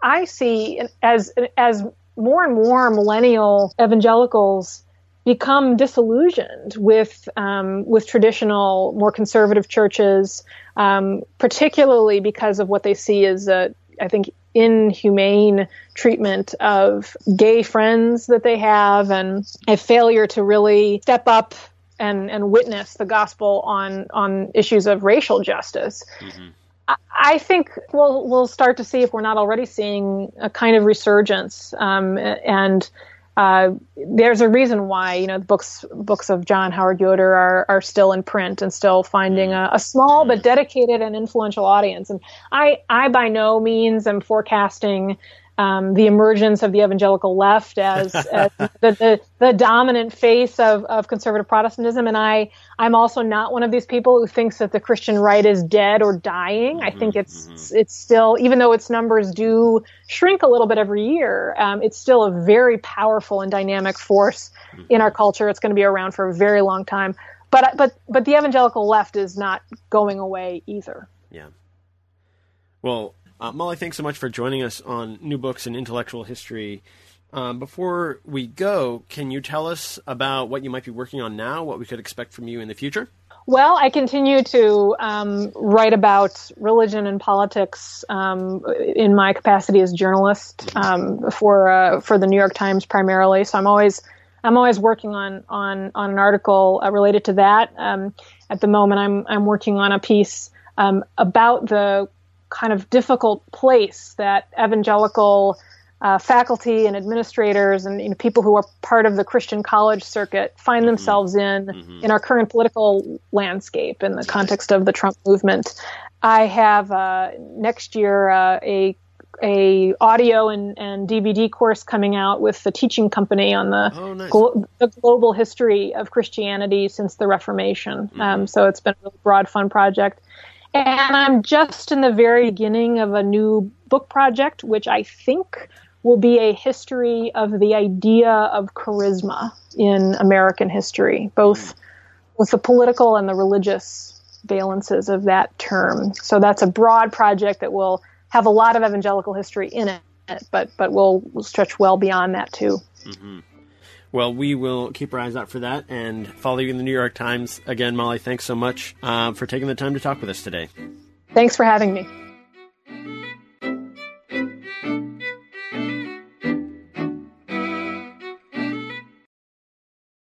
I see as as more and more millennial evangelicals become disillusioned with um, with traditional, more conservative churches, um, particularly because of what they see as a, I think, inhumane treatment of gay friends that they have, and a failure to really step up and and witness the gospel on on issues of racial justice. Mm-hmm. I think we'll we'll start to see if we're not already seeing a kind of resurgence, um, and uh, there's a reason why you know the books books of John Howard Yoder are are still in print and still finding a, a, small but dedicated and influential audience. And I I by no means am forecasting um, the emergence of the evangelical left as, [LAUGHS] as the, the, the, dominant face of, of conservative Protestantism. And I, I'm also not one of these people who thinks that the Christian right is dead or dying. Mm-hmm, I think it's, mm-hmm. it's still, even though its numbers do shrink a little bit every year, um, it's still a very powerful and dynamic force mm-hmm. in our culture. It's going to be around for a very long time. But, but, but the evangelical left is not going away either. Yeah. Well, uh, Molly, thanks so much for joining us on New Books in Intellectual History. Um, before we go, can you tell us about what you might be working on now, what we could expect from you in the future? Well, I continue to um, write about religion and politics um, in my capacity as journalist um, for uh, for the New York Times primarily. So I'm always I'm always working on on on an article uh, related to that. Um, at the moment, I'm I'm working on a piece um, about the kind of difficult place that evangelical uh, faculty and administrators and you know, people who are part of the Christian college circuit find mm-hmm. themselves in mm-hmm. in our current political landscape in the context of the Trump movement. I have uh, next year uh, a a audio and, and DVD course coming out with the teaching company on the, oh, nice. glo- the global history of Christianity since the Reformation. Mm-hmm. Um, so it's been a really broad, fun project. And I'm just in the very beginning of a new book project, which I think will be a history of the idea of charisma in American history, both with the political and the religious valences of that term. So that's a broad project that will have a lot of evangelical history in it, but but will, stretch well beyond that too. Mm-hmm. Well, we will keep our eyes out for that and follow you in the New York Times. Again, Molly, thanks so much uh, for taking the time to talk with us today. Thanks for having me.